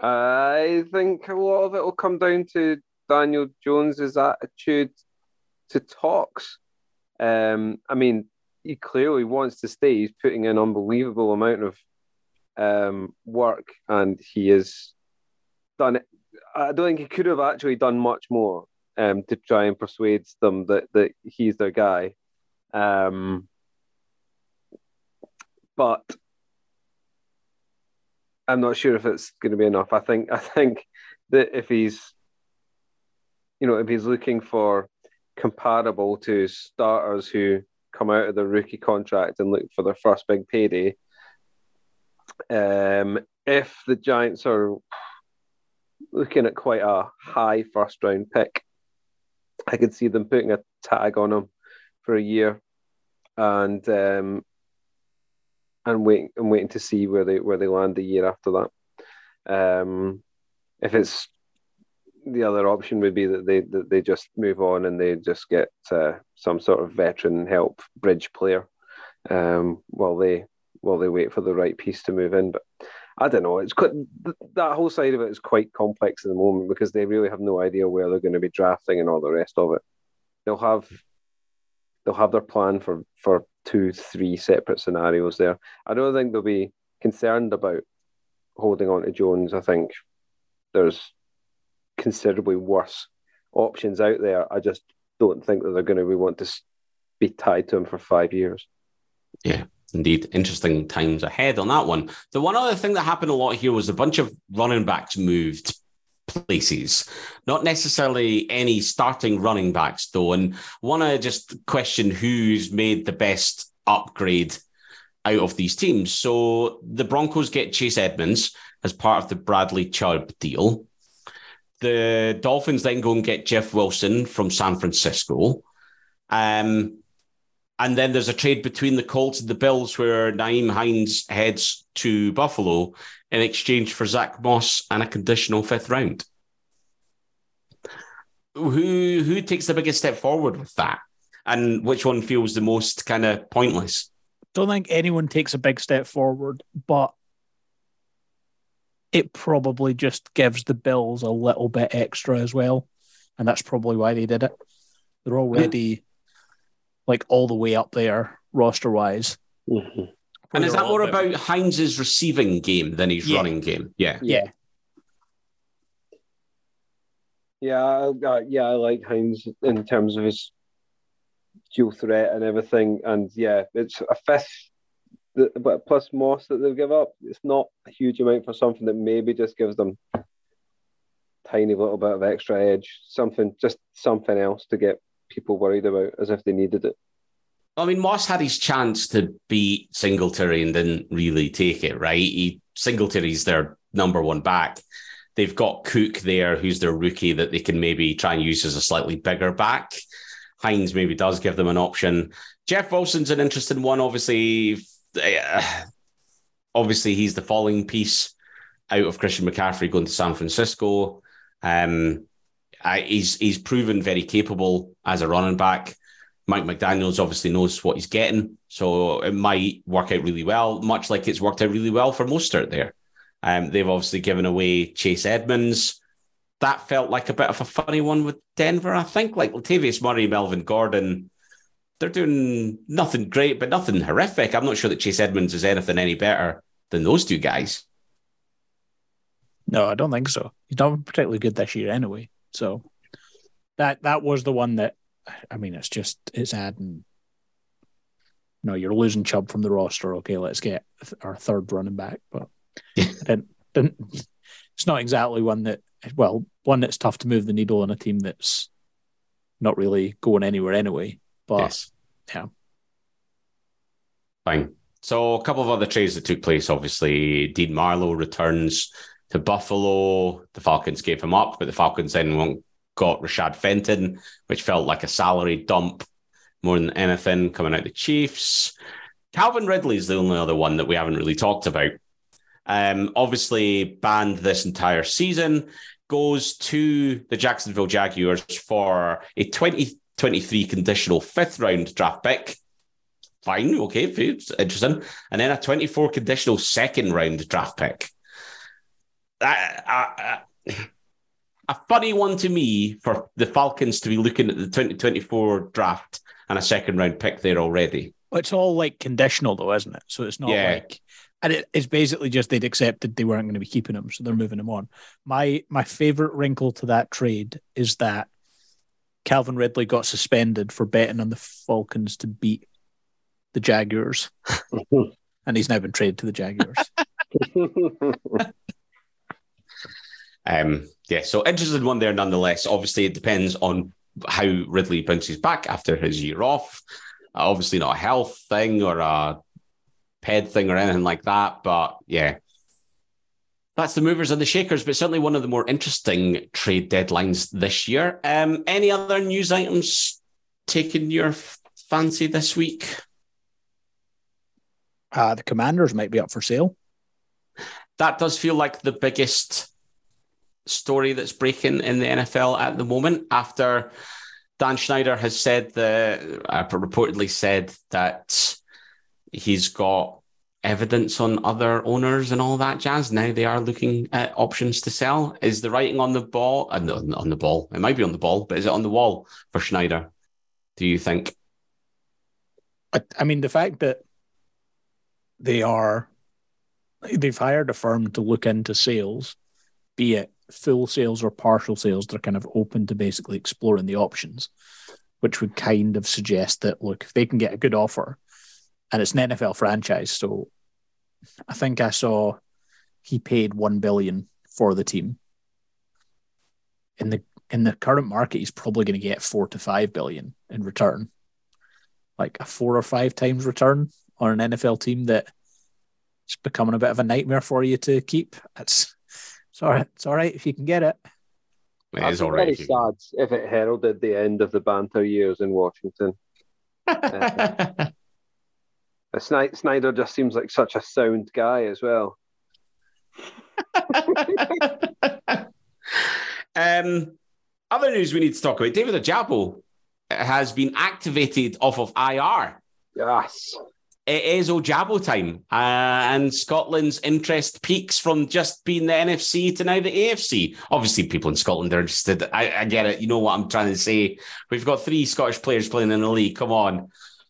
Speaker 5: I think a lot of it will come down to Daniel Jones's attitude to talks. Um, I mean, he clearly wants to stay. He's putting an unbelievable amount of um, work, and he has done it. I don't think he could have actually done much more um, to try and persuade them that that he's their guy. Um, but I'm not sure if it's going to be enough. I think I think that if he's, you know, if he's looking for comparable to starters who come out of their rookie contract and look for their first big payday, um, if the Giants are looking at quite a high first round pick, I could see them putting a tag on him for a year and um, and waiting and waiting to see where they where they land the year after that. Um, if it's the other option would be that they that they just move on and they just get uh, some sort of veteran help bridge player um, while they while they wait for the right piece to move in. But I don't know. It's quite, that whole side of it is quite complex at the moment because they really have no idea where they're going to be drafting and all the rest of it. They'll have they'll have their plan for for two, three separate scenarios there. I don't think they'll be concerned about holding on to Jones. I think there's considerably worse options out there. I just don't think that they're going to be want to be tied to him for five years.
Speaker 2: Yeah, indeed, interesting times ahead on that one. The one other thing that happened a lot here was a bunch of running backs moved places, not necessarily any starting running backs though. And want to just question who's made the best upgrade out of these teams. So the Broncos get Chase Edmonds as part of the Bradley Chubb deal. The Dolphins then go and get Jeff Wilson from San Francisco. Um, and then there's a trade between the Colts and the Bills where Nyheim Hines heads to Buffalo in exchange for Zach Moss and a conditional fifth round. Who who takes the biggest step forward with that? And which one feels the most kind of pointless?
Speaker 3: Don't think anyone takes a big step forward, but it probably just gives the Bills a little bit extra as well. And that's probably why they did it. They're already like all the way up there roster wise.
Speaker 5: Mhm.
Speaker 2: And is that more about Hines's receiving game than his
Speaker 3: Yeah.
Speaker 2: running game? Yeah.
Speaker 3: Yeah.
Speaker 5: Yeah, I, I, yeah, I like Hines in terms of his dual threat and everything. And yeah, it's a fifth, that, but plus Moss that they've give up. It's not a huge amount for something that maybe just gives them tiny little bit of extra edge, something just something else to get people worried about as if they needed it.
Speaker 2: I mean, Moss had his chance to beat Singletary and didn't really take it, right? He Singletary's their number one back. They've got Cook there, who's their rookie that they can maybe try and use as a slightly bigger back. Hines maybe does give them an option. Jeff Wilson's an interesting one. Obviously, uh, obviously he's the falling piece out of Christian McCaffrey going to San Francisco. Um, I, he's he's proven very capable as a running back. Mike McDaniels obviously knows what he's getting, so it might work out really well, much like it's worked out really well for Mostert there. Um, they've obviously given away Chase Edmonds. That felt like a bit of a funny one with Denver, I think. Like Latavius Murray, Melvin Gordon, they're doing nothing great, but nothing horrific. I'm not sure that Chase Edmonds is anything any better than those two guys.
Speaker 3: No, I don't think so. He's not particularly good this year anyway. So that that was the one that I mean, it's just it's adding. No, you're losing Chubb from the roster. Okay, let's get our third running back, but [laughs] didn't, didn't. It's not exactly one that well, one that's tough to move the needle on a team that's not really going anywhere anyway. But
Speaker 2: yes.
Speaker 3: yeah.
Speaker 2: Fine. So a couple of other trades that took place. Obviously, Dean Marlowe returns to Buffalo. The Falcons gave him up, but the Falcons then got Rashad Fenton, which felt like a salary dump more than anything coming out the Chiefs. Calvin Ridley is the only other one that we haven't really talked about. Um, obviously banned this entire season, goes to the Jacksonville Jaguars for a 2023 conditional fifth round draft pick. Fine, okay, interesting. And then a 24 conditional second round draft pick. A funny one to me for the Falcons to be looking at the 2024 draft and a second round pick there already.
Speaker 3: It's all like conditional though, isn't it? So it's not
Speaker 2: Yeah.
Speaker 3: like and it, it's basically just they'd accepted they weren't going to be keeping him, so they're moving him on. My my favorite wrinkle to that trade is that Calvin Ridley got suspended for betting on the Falcons to beat the Jaguars, [laughs] and he's now been traded to the Jaguars. [laughs]
Speaker 2: Um, yeah, so interesting one there nonetheless. Obviously, it depends on how Ridley bounces back after his year off. Uh, obviously, not a health thing or a ped thing or anything like that. But yeah, that's the movers and the shakers, but certainly one of the more interesting trade deadlines this year. Um, any other news items taking your f- fancy this week?
Speaker 3: Uh, the Commanders might be up for sale.
Speaker 2: that does feel like the biggest story that's breaking in the NFL at the moment after Dan Snyder has said the uh, reportedly said that he's got evidence on other owners and all that jazz. Now they are looking at options to sell. Is the writing on the ball? Uh, no, on the ball. It might be on the ball, but is it on the wall for Snyder? Do you think?
Speaker 3: I, I mean, the fact that they are, they've hired a firm to look into sales, be it full sales or partial sales, they're kind of open to basically exploring the options. which would kind of suggest that look, if they can get a good offer, and it's an NFL franchise, so I think I saw he paid one billion for the team. In the in the current market, he's probably going to get four to five billion in return, like a four or five times return on an NFL team that it's becoming a bit of a nightmare for you to keep. It's it's all right. It's all right if you can get it.
Speaker 2: It
Speaker 5: I'd
Speaker 2: is all right.
Speaker 5: very
Speaker 2: if
Speaker 5: sad if it heralded the end of the banter years in Washington. [laughs] Uh, Snyder, just seems like such a sound guy as well. [laughs]
Speaker 2: um, other news we need to talk about. David Ojabo has been activated off of IR.
Speaker 5: Yes.
Speaker 2: It is Ojabo time, uh, and Scotland's interest peaks from just being the NFC to now the AFC. Obviously, people in Scotland are interested. I, I get it. You know what I'm trying to say. We've got three Scottish players playing in the league. Come on,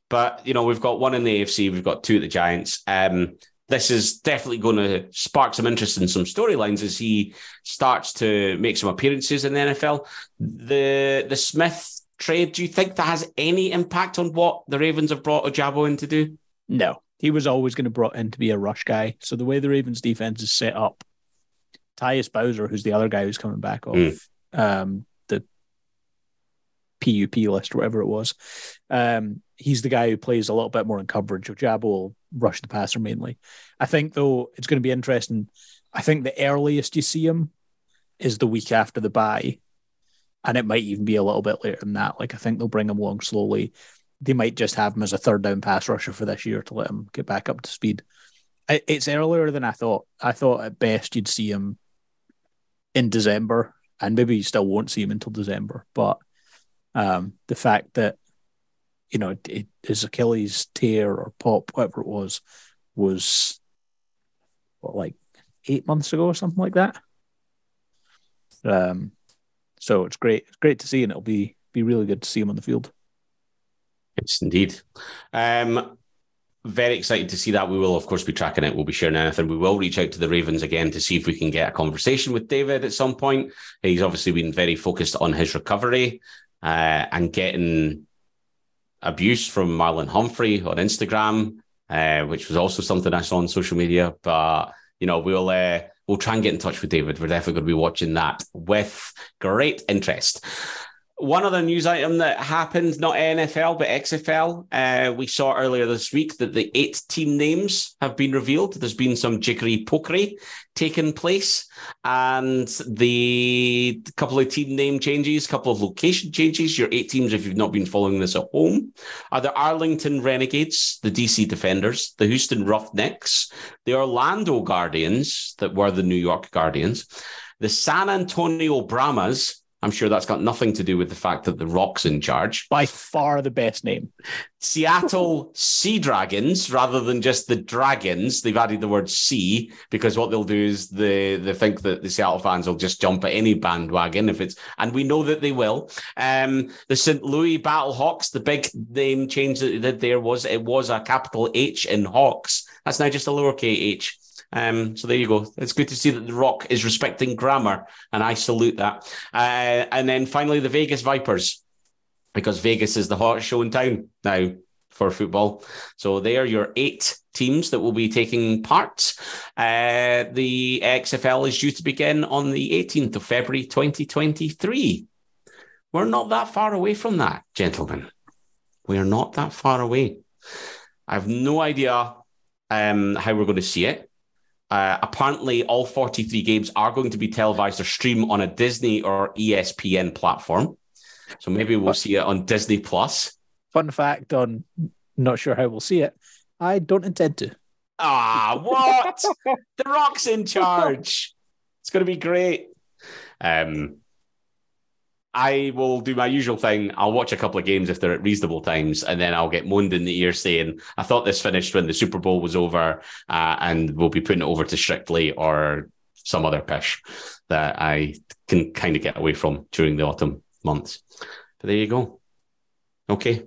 Speaker 2: but you know we've got one in the AFC. We've got two at the Giants. Um, this is definitely going to spark some interest in some storylines as he starts to make some appearances in the NFL. The the Smith trade. Do you think that has any impact on what the Ravens have brought Ojabo in to do?
Speaker 3: No, he was always going to brought in to be a rush guy. So the way the Ravens defense is set up, Tyus Bowser, who's the other guy who's coming back off
Speaker 2: Mm.
Speaker 3: um, the PUP list or whatever it was, um, he's the guy who plays a little bit more in coverage. Ojabo will rush the passer mainly. I think though it's going to be interesting. I think the earliest you see him is the week after the bye, and it might even be a little bit later than that. Like I think they'll bring him along slowly they might just have him as a third down pass rusher for this year to let him get back up to speed. It's earlier than I thought. I thought at best you'd see him in December, and maybe you still won't see him until December. But um, the fact that you know it, his Achilles tear or pop, whatever it was, was what like eight months ago or something like that. Um, so it's great. It's great to see, and it'll be be really good to see him on the field.
Speaker 2: Yes, indeed. Um, very excited to see that. We will, of course, be tracking it. We'll be sharing anything. We will reach out to the Ravens again to see if we can get a conversation with David at some point. He's obviously been very focused on his recovery uh, and getting abuse from Marlon Humphrey on Instagram, uh, which was also something I saw on social media. But you know, we'll uh, we'll try and get in touch with David. We're definitely going to be watching that with great interest. One other news item that happened, not NFL, but XFL, uh, we saw earlier this week that the eight team names have been revealed. There's been some jiggery pokery taking place, and the couple of team name changes, couple of location changes. Your eight teams, if you've not been following this at home, are the Arlington Renegades, the DC Defenders, the Houston Roughnecks, the Orlando Guardians, that were the New York Guardians, the San Antonio Brahmas. I'm sure that's got nothing to do with the fact that the Rock's in charge.
Speaker 3: By far the best name.
Speaker 2: Seattle Sea Dragons, rather than just the Dragons, they've added the word sea because what they'll do is they they think that the Seattle fans will just jump at any bandwagon if it's, and we know that they will. Um, the St. Louis Battlehawks, the big name change that they did there was it was a capital H in Hawks. That's now just a lowercase h. Um, so there you go. It's good to see that The Rock is respecting grammar, and I salute that. Uh, and then finally, the Vegas Vipers, because Vegas is the hottest show in town now for football. So they are your eight teams that will be taking part. Uh, the XFL is due to begin on the 18th of February 2023. We're not that far away from that, gentlemen. We are not that far away. I have no idea um, how we're going to see it. Uh, apparently, all 43 games are going to be televised or streamed on a Disney or ESPN platform. So maybe we'll see it on Disney Plus.
Speaker 3: Fun fact on not sure how we'll see it. I don't intend to.
Speaker 2: Ah, what? [laughs] the Rock's in charge. It's going to be great. Um, I will do my usual thing. I'll watch a couple of games if they're at reasonable times, and then I'll get moaned in the ear saying, "I thought this finished when the Super Bowl was over, uh, and we'll be putting it over to Strictly or some other pish that I can kind of get away from during the autumn months." But there you go. Okay.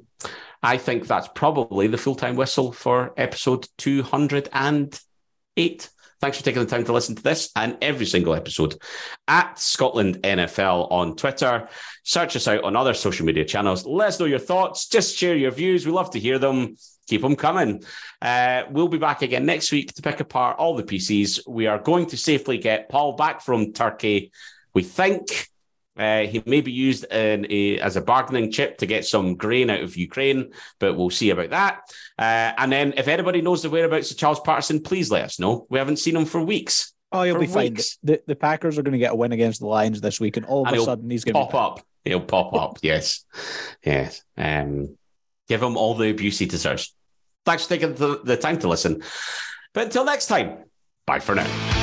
Speaker 2: I think that's probably the full time whistle for episode 208 Thanks for taking the time to listen to this and every single episode at Scotland NFL on Twitter. Search us out on other social media channels. Let us know your thoughts. Just share your views. We love to hear them. Keep them coming. Uh, we'll be back again next week to pick apart all the PCs. We are going to safely get Paul back from Turkey. We think uh, he may be used in a, as a bargaining chip to get some grain out of Ukraine, but we'll see about that. Uh, and then, if anybody knows the whereabouts of Charles Patterson, please let us know. We haven't seen him for weeks.
Speaker 3: Oh, he'll
Speaker 2: For
Speaker 3: be fine. The, the Packers are going to get a win against the Lions this week, and all of
Speaker 2: And
Speaker 3: a sudden he's going to
Speaker 2: Pop up. He'll pop up. [laughs] Yes. Yes. Um, give him all the abuse he deserves. Thanks for taking the, the time to listen. But until next time, bye for now.